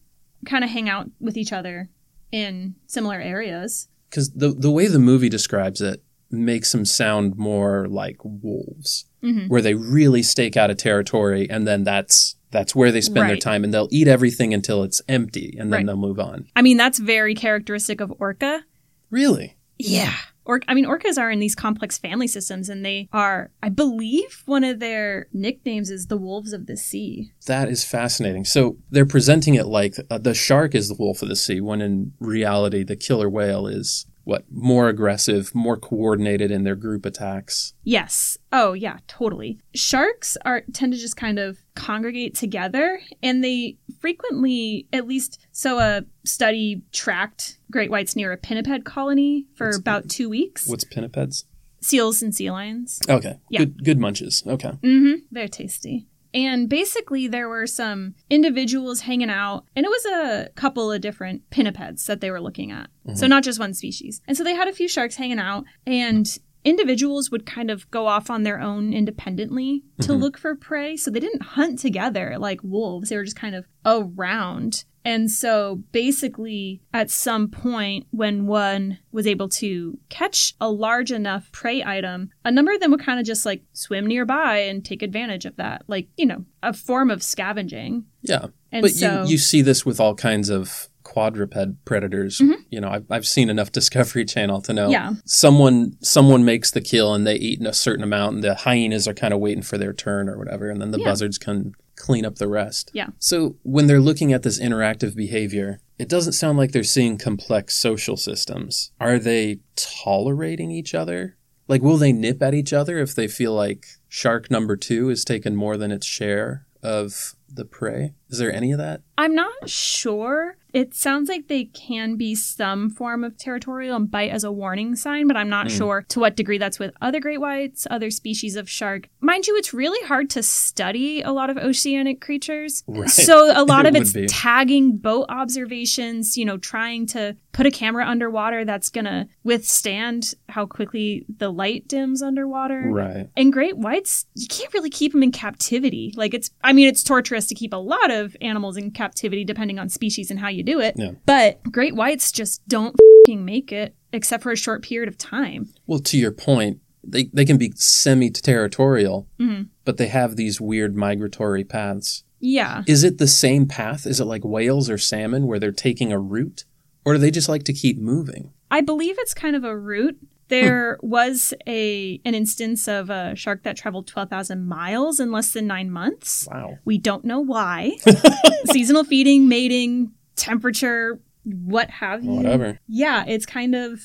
kind of hang out with each other in similar areas. because the the way the movie describes it makes them sound more like wolves, hmm where they really stake out a territory, and then that's that's where they spend their time, and they'll eat everything until it's empty, and then Right. they'll move on. I mean, that's very characteristic of orca. Really? Yeah. Or I mean, orcas are in these complex family systems, and they are, I believe, one of their nicknames is the wolves of the sea. That is fascinating. So they're presenting it like uh, the shark is the wolf of the sea, when in reality, the killer whale is what more aggressive, more coordinated in their group attacks. Yes. Oh, yeah, totally. Sharks are tend to just kind of congregate together and they frequently at least so a study tracked great whites near a pinniped colony for What's- about 2 weeks. What's pinnipeds? Seals and sea lions. Okay. Yeah. Good good munches. Okay. Mm-hmm. Very tasty. And basically, there were some individuals hanging out, and it was a couple of different pinnipeds that they were looking at. So, not just one species. And so, they had a few sharks hanging out, and individuals would kind of go off on their own independently to Mhm. look for prey. So, they didn't hunt together like wolves, they were just kind of around. And so basically, at some point, when one was able to catch a large enough prey item, a number of them would kind of just like swim nearby and take advantage of that. Like, you know, a form of scavenging. Yeah. And but so, you, you see this with all kinds of quadruped predators. Mhm. You know, I've, I've seen enough Discovery Channel to know yeah, someone someone makes the kill and they eat in a certain amount, and the hyenas are kind of waiting for their turn or whatever, and then the Yeah. buzzards can clean up the rest. Yeah. So when they're looking at this interactive behavior, it doesn't sound like they're seeing complex social systems. Are they tolerating each other? Like, will they nip at each other if they feel like shark number two has taken more than its share of the prey? Is there any of that? I'm not sure. It sounds like they can be some form of territorial and bite as a warning sign, but I'm not Mm. sure to what degree that's with other great whites, other species of shark. Mind you, it's really hard to study a lot of oceanic creatures. Right. So a lot It of it's be. tagging boat observations, you know, trying to put a camera underwater that's going to withstand how quickly the light dims underwater. Right. And great whites, you can't really keep them in captivity. Like it's, I mean, it's torturous to keep a lot of animals in captivity depending on species and how you do it. Yeah. But great whites just don't fing make it except for a short period of time. Well, to your point, they, they can be semi territorial, Mhm. but they have these weird migratory paths. Yeah. Is it the same path? Is it like whales or salmon where they're taking a route? Or do they just like to keep moving? I believe it's kind of a route. Hmm. There was a an instance of a shark that traveled 12,000 miles in less than 9 months. Wow. We don't know why. Seasonal feeding, mating, temperature, what have you. Whatever. Yeah, it's kind of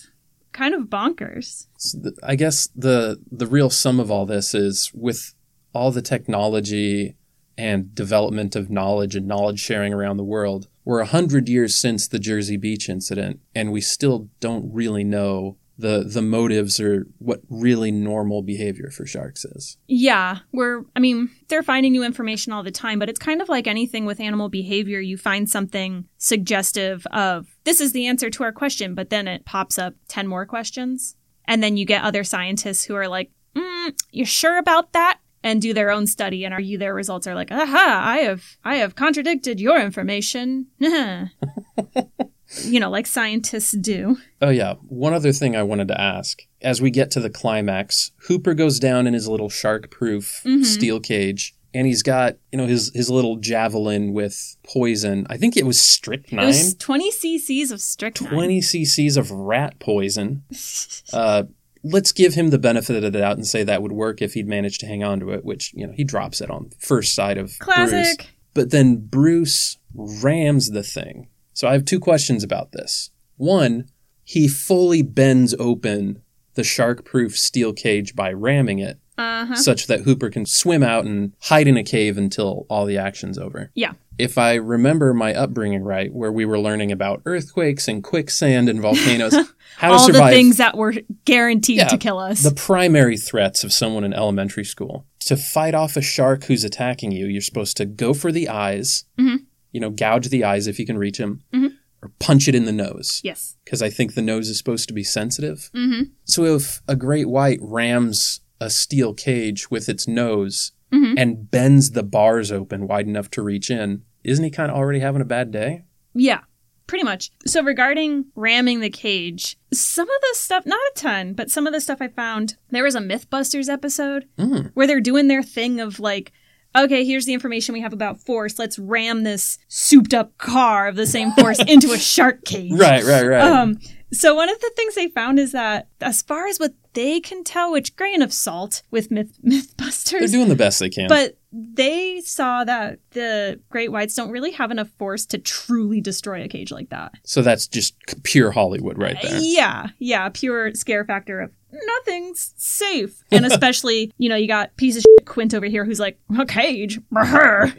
kind of bonkers. So the, I guess the the real sum of all this is with all the technology and development of knowledge and knowledge sharing around the world. We're a hundred years since the Jersey Beach incident, and we still don't really know the the motives or what really normal behavior for sharks is. Yeah, we're, I mean, they're finding new information all the time, but it's kind of like anything with animal behavior. You find something suggestive of this is the answer to our question, but then it pops up 10 more questions. And then you get other scientists who are like, mm, you sure about that? And do their own study and argue their results are like, aha, I have, I have contradicted your information. you know, like scientists do. Oh yeah, one other thing I wanted to ask. As we get to the climax, Hooper goes down in his little shark-proof Mhm. steel cage, and he's got you know his his little javelin with poison. I think it was It strychnine. was 20 cc's of strychnine. 20 cc's of rat poison. Uh, let's give him the benefit of the doubt and say that would work if he'd managed to hang on to it, which, you know, he drops it on first sight of Bruce. Classic. But then Bruce rams the thing. So I have two questions about this. One, he fully bends open the shark proof steel cage by ramming it, Uh huh. such that Hooper can swim out and hide in a cave until all the action's over. Yeah. If I remember my upbringing right, where we were learning about earthquakes and quicksand and volcanoes, how to all the things that were guaranteed Yeah, to kill us. the primary threats of someone in elementary school. To fight off a shark who's attacking you, you're supposed to go for the eyes, Mhm. You know, gouge the eyes if you can reach him, Mhm. or punch it in the nose, yes. because I think the nose is supposed to be sensitive. hmm So if a great white rams a steel cage with its nose Mhm. and bends the bars open wide enough to reach in, isn't he kind of already having a bad day? Yeah, pretty much. So regarding ramming the cage, some of the stuff, not a ton, but some of the stuff I found, there was a Mythbusters episode Mm. where they're doing their thing of like, okay, here's the information we have about force. Let's ram this souped up car of the same force into a shark cage. Right, right, right. Um, So one of the things they found is that as far as what they can tell, which grain of salt with myth Mythbusters, They're doing the best they can. but they saw that the great whites don't really have enough force to truly destroy a cage like that. so that's just pure Hollywood right there. Yeah, yeah, pure scare factor of nothing's safe. And especially, you know, you got piece of shit Quint over here who's like, a cage,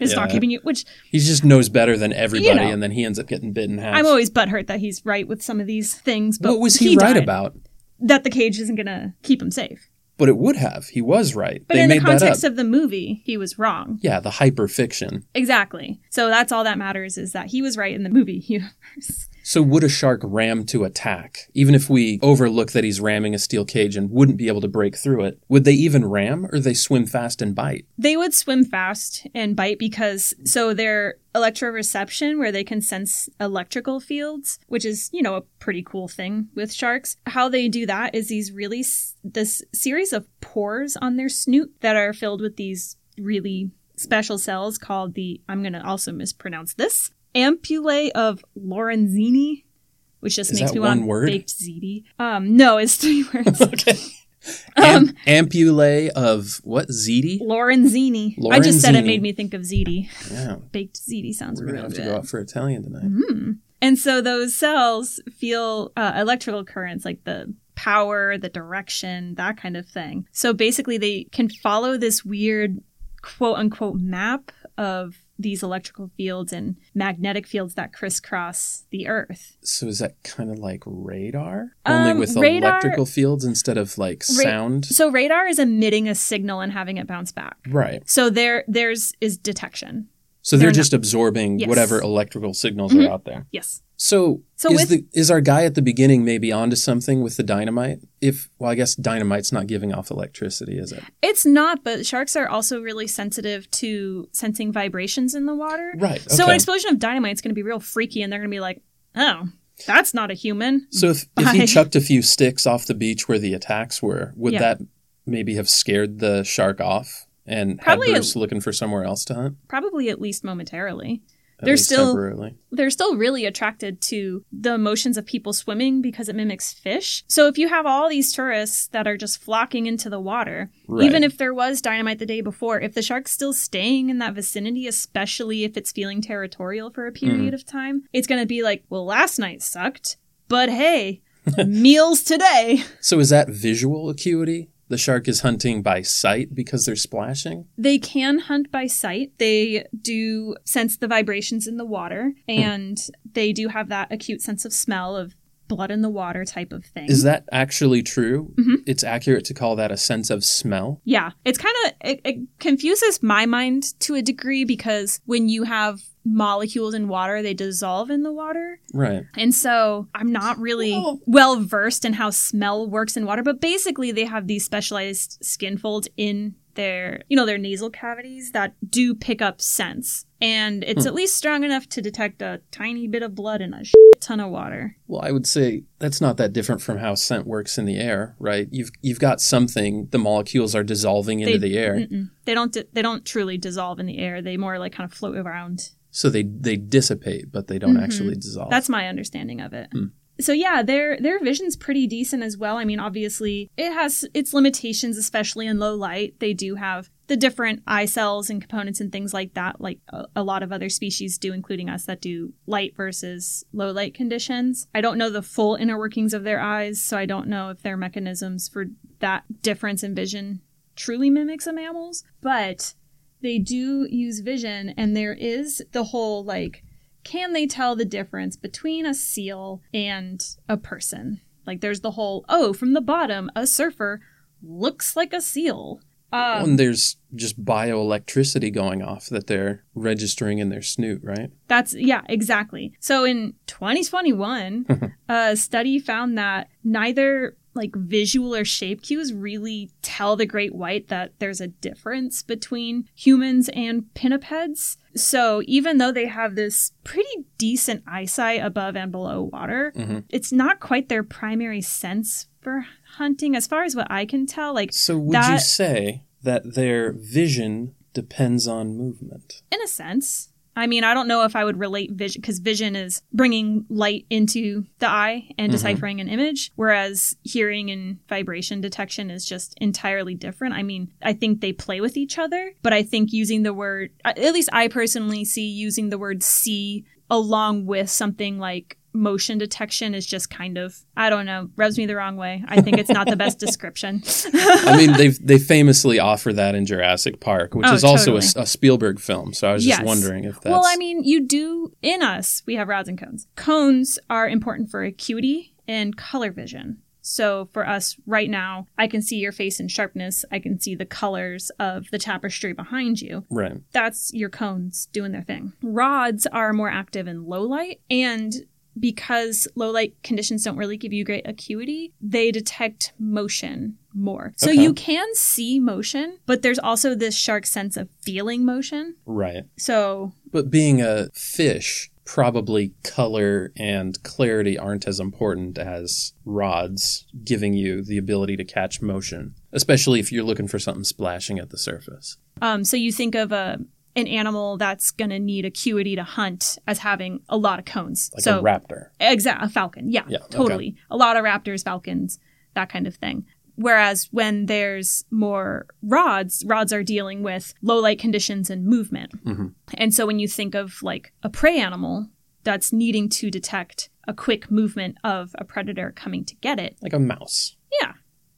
is not keeping you, which He just knows better than everybody, know. and then he ends up getting bit in half. I'm always butthurt that he's right with some of these things. But what was he, right died. about? That the cage isn't going to keep him safe. But it would have. He was right. But they in the context of the movie, he was wrong. yeah, the hyper fiction. Exactly. So that's all that matters is that he was right in the movie universe. So would a shark ram to attack? Even if we overlook that he's ramming a steel cage and wouldn't be able to break through it, would they even ram or they swim fast and bite? They would swim fast and bite because so their electroreception, where they can sense electrical fields, which is you know a pretty cool thing with sharks. How they do that is these really s- this series of pores on their snoot that are filled with these really special cells called the I'm going to also mispronounce this ampullae of Lorenzini. Which just Is makes me want word? baked ziti. Um, no, it's three words. okay. Um, Am- ampullae of what? Ziti? Lorenzini. I just said it made me think of ziti. Yeah. Baked ziti sounds really good. We're real to have good. to go out for Italian tonight. Mm. And so those cells feel uh, electrical currents, like the power, the direction, that kind of thing. So basically, they can follow this weird quote unquote map of these electrical fields and magnetic fields that crisscross the Earth. So is that kind of like radar? Um, Only with radar- electrical fields instead of like Ra- sound? So radar is emitting a signal and having it bounce back. Right. So there, there's is detection. So they're They're not- just absorbing Yes. whatever electrical signals Mhm. are out there. Yes. So, So is with- the is our guy at the beginning maybe onto something with the dynamite? If well, I guess dynamite's not giving off electricity, is it? It's not, but sharks are also really sensitive to sensing vibrations in the water. Right. So an explosion of dynamite is going to be real freaky, and they're going to be like, "Oh, that's not a human." So if, if he chucked a few sticks off the beach where the attacks were, would Yeah. that maybe have scared the shark off and Probably had a- Bruce looking for somewhere else to hunt? Probably at least momentarily. At They're least still- temporarily. They're still really attracted to the emotions of people swimming because it mimics fish. So if you have all these tourists that are just flocking into the water, Right. even if there was dynamite the day before, if the shark's still staying in that vicinity, especially if it's feeling territorial for a mm-hmm. period of time, it's going to be like, well, last night sucked, but hey, meals today. So is that visual acuity? The shark is hunting by sight because they're splashing? They can hunt by sight. They do sense the vibrations in the water, hmm. and they do have that acute sense of smell of blood in the water type of thing. Is that actually true? Mhm. It's accurate to call that a sense of smell? Yeah, it's kind of it, it confuses my mind to a degree because when you have molecules in water, they dissolve in the water. Right. And so I'm not really well versed in how smell works in water, but basically they have these specialized skin folds in their, you know, their nasal cavities that do pick up scents. And it's Hmm. at least strong enough to detect a tiny bit of blood in a ton of water. Well, I would say that's not that different from how scent works in the air, right? You've you've got something, the molecules are dissolving into They- the air. Mm-mm. They don't di- they don't truly dissolve in the air. They more like kind of float around So they they dissipate, but they don't Mhm. actually dissolve. That's my understanding of it. Hmm. So yeah, their their vision's pretty decent as well. I mean, obviously, it has its limitations, especially in low light. They do have the different eye cells and components and things like that, like a, a lot of other species do, including us, that do light versus low light conditions. I don't know the full inner workings of their eyes, so I don't know if their mechanisms for that difference in vision truly mimics a mammal's, but they do use vision, and there is the whole like can they tell the difference between a seal and a person? Like there's the whole, oh, from the bottom, a surfer looks like a seal. Um, and there's just bioelectricity going off that they're registering in their snoot, right? That's yeah, exactly. So in 2021, a study found that neither like visual or shape cues really tell the great white that there's a difference between humans and pinnipeds. So even though they have this pretty decent eyesight above and below water, Mhm. it's not quite their primary sense for hunting as far as what I can tell. Like So would you say that their vision depends on movement? in a sense, I mean, I don't know if I would relate vision because vision is bringing light into the eye and Mhm. deciphering an image, whereas hearing and vibration detection is just entirely different. I mean, I think they play with each other, but I think using the word, at least I personally see using the word see along with something like motion detection is just kind of, I don't know, rubs me the wrong way. I think it's not the best description. I mean, they they famously offer that in Jurassic Park, which Oh, is also a, totally. a Spielberg film. So I was just Yes. wondering if that's Well, I mean, you do in us, we have rods and cones. Cones are important for acuity and color vision. So for us right now, I can see your face in sharpness. I can see the colors of the tapestry behind you. right. That's your cones doing their thing. Rods are more active in low light and because low light conditions don't really give you great acuity, they detect motion more. So Okay. you can see motion, but there's also this shark sense of feeling motion. Right. So But being a fish, probably color and clarity aren't as important as rods giving you the ability to catch motion, especially if you're looking for something splashing at the surface. Um, so you think of a an animal that's going to need acuity to hunt as having a lot of cones. Like so a raptor. Exactly. a falcon, yeah, Yeah, okay. totally. A lot of raptors, falcons, that kind of thing. Whereas when there's more rods, rods are dealing with low light conditions and movement. Mhm. And so when you think of like a prey animal that's needing to detect a quick movement of a predator coming to get it, Like a mouse. yeah,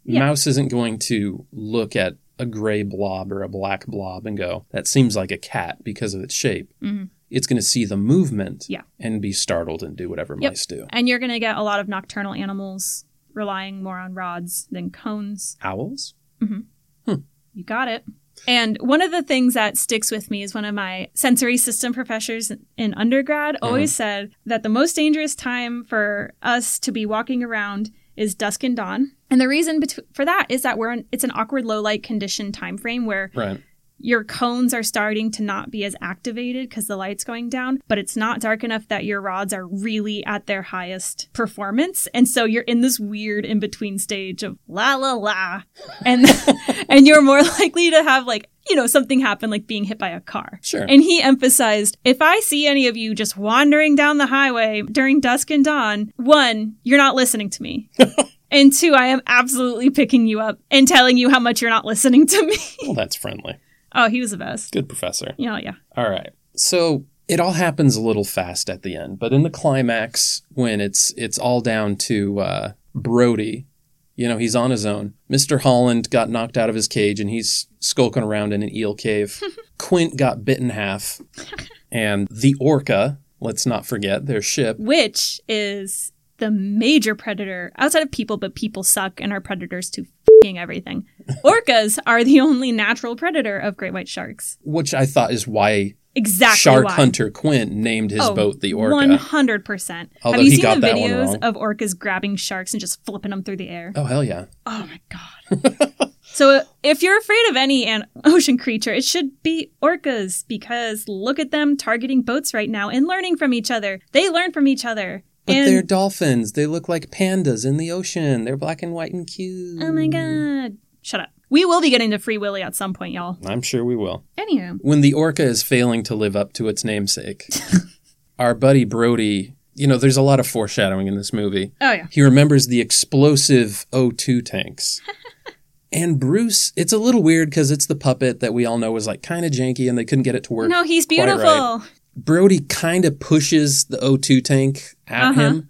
Yeah. Mouse isn't going to look at a gray blob or a black blob and go, that seems like a cat because of its shape. Mhm. It's going to see the movement Yeah. and be startled and do whatever Yep. mice do. and you're going to get a lot of nocturnal animals relying more on rods than cones. Owls? Mm-hmm. Hmm. You got it. And one of the things that sticks with me is one of my sensory system professors in undergrad uh-huh. always said that the most dangerous time for us to be walking around is dusk and dawn. And the reason bet- for that is that we're in, it's an awkward low light condition time frame where Right. Your cones are starting to not be as activated because the light's going down, but it's not dark enough that your rods are really at their highest performance. And so you're in this weird in between stage of la la la. And and you're more likely to have like, you know, something happen like being hit by a car. Sure. And he emphasized if I see any of you just wandering down the highway during dusk and dawn, one, you're not listening to me. and two, I am absolutely picking you up and telling you how much you're not listening to me. well, that's friendly. Oh, he was the best. Good professor. Yeah, yeah. All right. So it all happens a little fast at the end, but in the climax, when it's it's all down to uh, Brody, you know, he's on his own. Mr. Holland got knocked out of his cage and he's skulking around in an eel cave. Quint got bit in half, and the orca. Let's not forget their ship. Which is the major predator outside of people, but people suck and are predators to fing everything. Orcas are the only natural predator of great white sharks. Which I thought is why Exactly Shark why. Hunter Quint named his Oh, boat the Orca. One hundred percent. Have you he seen got the videos of orcas grabbing sharks and just flipping them through the air? Oh hell yeah! Oh my god. so if you're afraid of any an- ocean creature, it should be orcas because look at them targeting boats right now and learning from each other. They learn from each other. But and they're dolphins. They look like pandas in the ocean. They're black and white and cute. oh my god. Shut up. We will be getting to Free Willy at some point, y'all. I'm sure we will. Anywho. When the orca is failing to live up to its namesake, our buddy Brody, you know, there's a lot of foreshadowing in this movie. Oh yeah. He remembers the explosive O2 tanks. and Bruce, it's a little weird because it's the puppet that we all know was like kind of janky and they couldn't get it to work. No, he's quite right. Brody kind of pushes the O2 tank at Uh-huh. him,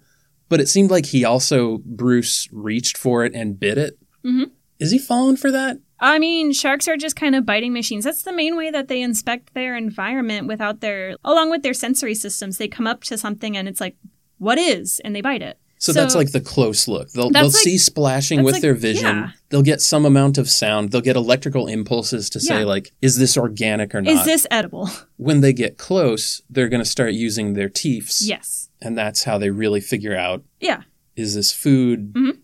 but it seemed like he also, Bruce, reached for it and bit it. Mhm. Is he falling for that? I mean, sharks are just kind of biting machines. That's the main way that they inspect their environment without their, along with their sensory systems. They come up to something and it's like, what is? And they bite it. So, that's like the close look. They'll, they'll like- see splashing with like- their vision. yeah. They'll get some amount of sound. They'll get electrical impulses to say, Yeah. like, is this organic or not? Is this edible? when they get close, they're going to start using their teeths. yes. And that's how they really figure out Yeah. is this food? Mhm.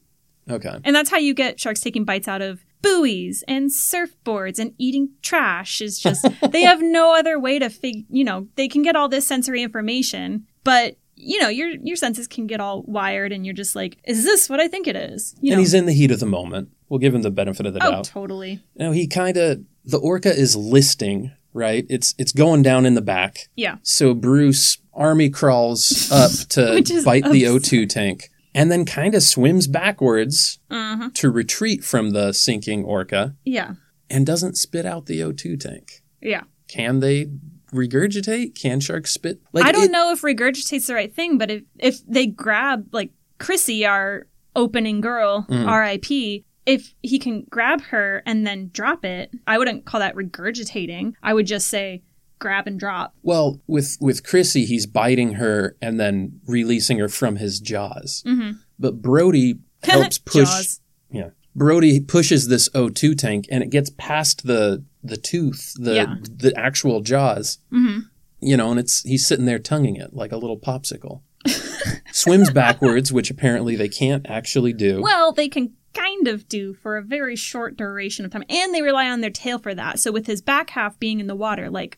Okay. And that's how you get sharks taking bites out of buoys and surfboards and eating trash is just they have no other way to fig you know, they can get all this sensory information, but you know, your your senses can get all wired and you're just like, is this what I think it is? You and know. he's in the heat of the moment. We'll give him the benefit of the oh, doubt. totally. Now he kind of the orca is listing right? It's it's going down in the back. Yeah. So Bruce army crawls up to bite the. O2 tank and then kind of swims backwards Uh-huh. to retreat from the sinking orca Yeah. and doesn't spit out the O2 tank. Yeah. Can they regurgitate? Can sharks spit? Like I don't it- know if regurgitate's the right thing, but if if they grab like Chrissy, our opening girl, Mm. R.I.P. If he can grab her and then drop it, I wouldn't call that regurgitating. I would just say grab and drop. Well, with with Chrissy, he's biting her and then releasing her from his jaws. Mhm. But Brody helps push. Jaws. Yeah, Brody pushes this O2 tank, and it gets past the the tooth, the Yeah. the actual jaws. hmm You know, and it's he's sitting there tonguing it like a little popsicle. Swims backwards, which apparently they can't actually do. Well, they can kind of do for a very short duration of time, and they rely on their tail for that. So with his back half being in the water, like,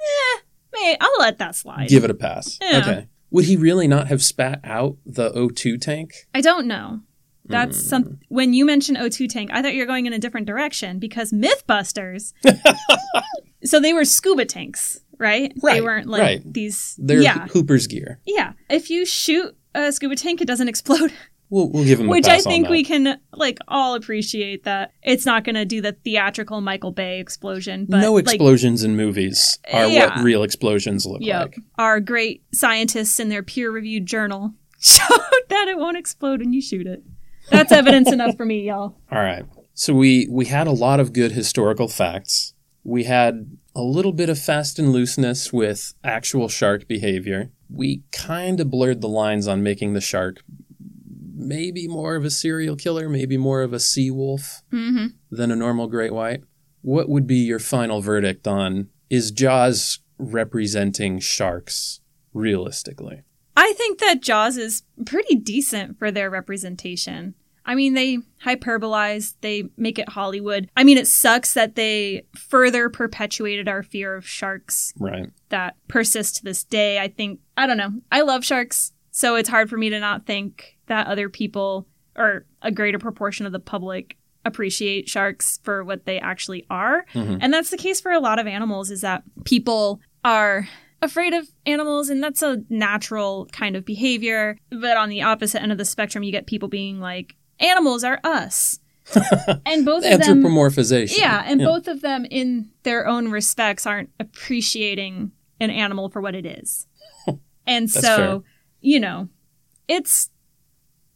eh, may I'll let that slide. Give it a pass. Yeah. Okay. Would he really not have spat out the O2 tank? I don't know. That's Hmm. some. When you mentioned O2 tank, I thought you were going in a different direction because MythBusters. so they were scuba tanks, right? They weren't like right. these. They're yeah, Hooper's gear. yeah. If you shoot a scuba tank, it doesn't explode, We'll, we'll give him which a I think we can like all appreciate that it's not going to do the theatrical Michael Bay explosion. But no like, explosions in movies are Yeah. what real explosions look Yep. like. Our great scientists in their peer reviewed journal showed that it won't explode when you shoot it. That's evidence enough for me, y'all. All right. So we we had a lot of good historical facts. We had a little bit of fast and looseness with actual shark behavior. We kind of blurred the lines on making the shark maybe more of a serial killer, maybe more of a sea wolf hmm than a normal great white. What would be your final verdict on is Jaws representing sharks realistically? I think that Jaws is pretty decent for their representation. I mean, they hyperbolize, they make it Hollywood. I mean, it sucks that they further perpetuated our fear of sharks Right. that persists to this day. I think, I don't know, I love sharks, so it's hard for me to not think that other people or a greater proportion of the public appreciate sharks for what they actually are. Mhm. And that's the case for a lot of animals is that people are afraid of animals and that's a natural kind of behavior. But on the opposite end of the spectrum, you get people being like, animals are us. and both of them Anthropomorphization. yeah, and both of them in their own respects aren't appreciating an animal for what it is. And so, fair. you know, it's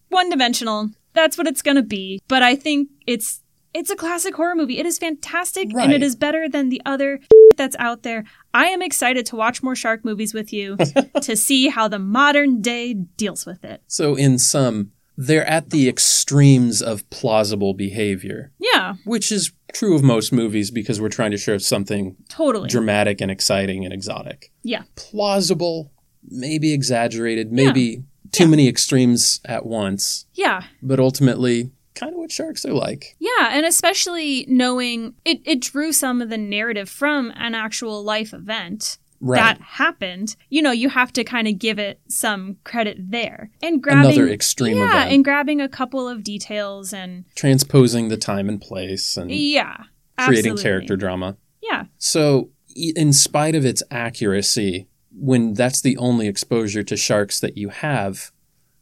one dimensional. That's what it's going to be, but I think it's it's a classic horror movie. It is fantastic and it is better than the other that's out there. I am excited to watch more shark movies with you to see how the modern day deals with it. So, in sum, they're at the extremes of plausible behavior, Yeah, which is true of most movies because we're trying to show something totally. dramatic and exciting and exotic. yeah. Plausible, maybe exaggerated, maybe too many extremes at once, Yeah. but ultimately, kind of what sharks are like. Yeah, and especially knowing it, it drew some of the narrative from an actual life event Right. that happened. You know, you have to kind of give it some credit there. And grabbing Another extreme Yeah, event. and grabbing a couple of details and Transposing the time and place and yeah. creating absolutely. character drama. Yeah. So, in spite of its accuracy, when that's the only exposure to sharks that you have,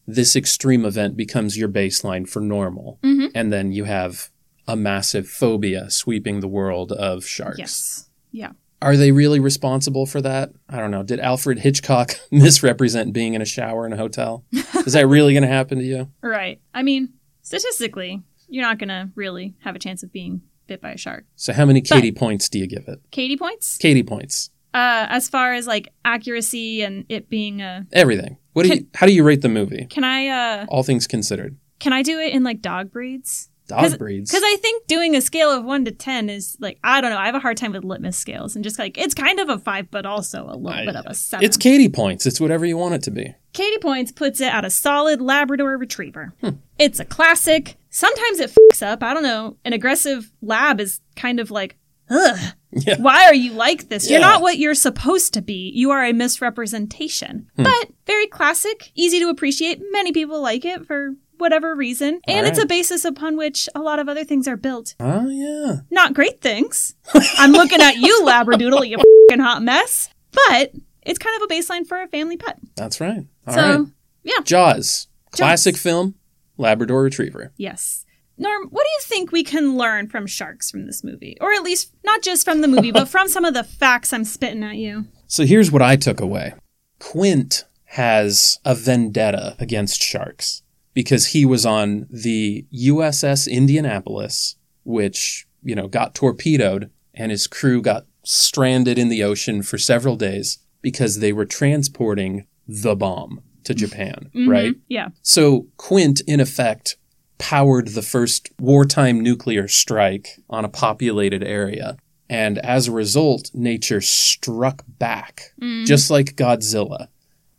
this extreme event becomes your baseline for normal. Mhm. And then you have a massive phobia sweeping the world of sharks. Yes. Yeah. Are they really responsible for that? I don't know. Did Alfred Hitchcock misrepresent being in a shower in a hotel? Is that really going to happen to you? Right. I mean, statistically, you're not going to really have a chance of being bit by a shark. So, how many Katie points do you give it? Katie points? Katie points. Uh, as far as like accuracy and it being a Everything. What do you? How do you rate the movie? can I uh All things considered. can I do it in like dog breeds? Dog breeds. Because I think doing a scale of one to ten is like I don't know. I have a hard time with litmus scales and just like it's kind of a five, but also a little I- bit of a seven. It's Katie points. It's whatever you want it to be. Katie Points puts it at a solid Labrador Retriever. Hmm. It's a classic. Sometimes it fucks up. I don't know. An aggressive lab is kind of like, ugh. Yeah. Why are you like this? You're not what you're supposed to be. You are a misrepresentation. Hmm. But very classic, easy to appreciate. Many people like it for whatever reason. And All it's a basis upon which a lot of other things are built. Oh, yeah. Not great things. I'm looking at you, Labradoodle, you fing hot mess. But it's kind of a baseline for a family pet. That's right. All so, right. yeah, Jaws. Classic Jaws. film, Labrador Retriever. yes. Norm, what do you think we can learn from sharks from this movie? Or at least not just from the movie, but from some of the facts I'm spitting at you. So here's what I took away Quint has a vendetta against sharks because he was on the USS Indianapolis, which, you know, got torpedoed and his crew got stranded in the ocean for several days because they were transporting the bomb to Japan, right? Mhm. Yeah. So Quint, in effect, powered the first wartime nuclear strike on a populated area. And as a result, nature struck back, mm. just like Godzilla,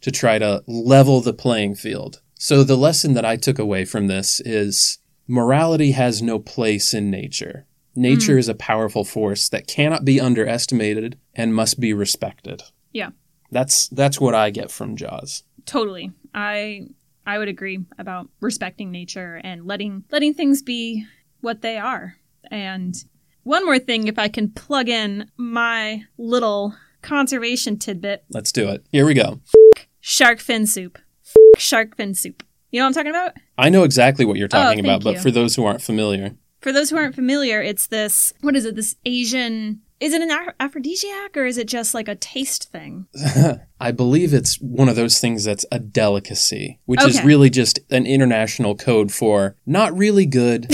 to try to level the playing field. So the lesson that I took away from this is morality has no place in nature. Nature mm. is a powerful force that cannot be underestimated and must be respected. Yeah. That's that's what I get from Jaws. Totally. I I would agree about respecting nature and letting letting things be what they are. And one more thing if I can plug in my little conservation tidbit, Let's do it. Here we go. shark fin soup. Shark fin soup. You know what I'm talking about? I know exactly what you're oh, talking Oh, about, but for those who aren't familiar, For those who aren't familiar, it's this what is it? This Asian is it an aphrodisiac or is it just like a taste thing? I believe it's one of those things that's a delicacy, which is really just an international code for not really good,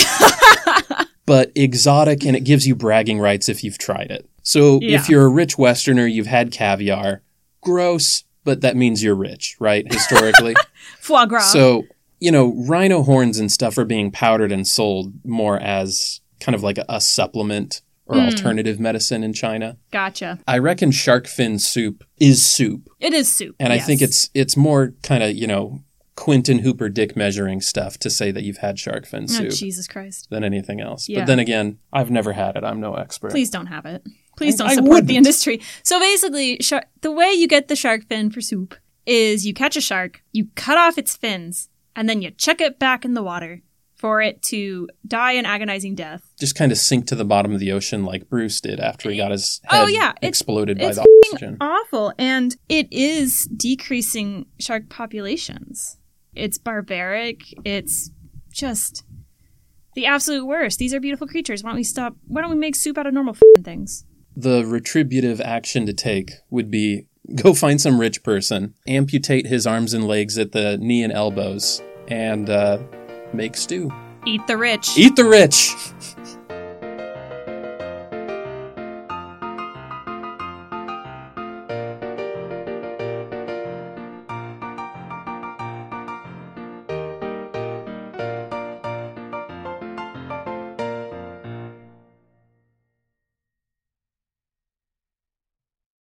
but exotic, and it gives you bragging rights if you've tried it. So Yeah. if you're a rich Westerner, you've had caviar, gross, but that means you're rich, right? Historically. Foie gras. So, you know, rhino horns and stuff are being powdered and sold more as kind of like a, a supplement or Hmm. alternative medicine in China. gotcha. I reckon shark fin soup is soup. It is soup. And I think it's it's more kind of, you know, Quint and Hooper dick measuring stuff to say that you've had shark fin Oh, soup Jesus Christ. than anything else. Yeah. But then again, I've never had it. I'm no expert. Please don't have it. Please don't I support the industry. So basically, shar- the way you get the shark fin for soup is you catch a shark, you cut off its fins, and then you chuck it back in the water for it to die an agonizing death. Just kind of sink to the bottom of the ocean like Bruce did after he got his head Oh, yeah. It's- exploded by it's the oxygen. Awful. And it is decreasing shark populations. It's barbaric. It's just the absolute worst. These are beautiful creatures. Why don't we stop? Why don't we make soup out of normal things? the retributive action to take would be go find some rich person, amputate his arms and legs at the knee and elbows, and uh, make stew. Eat the rich. Eat the rich!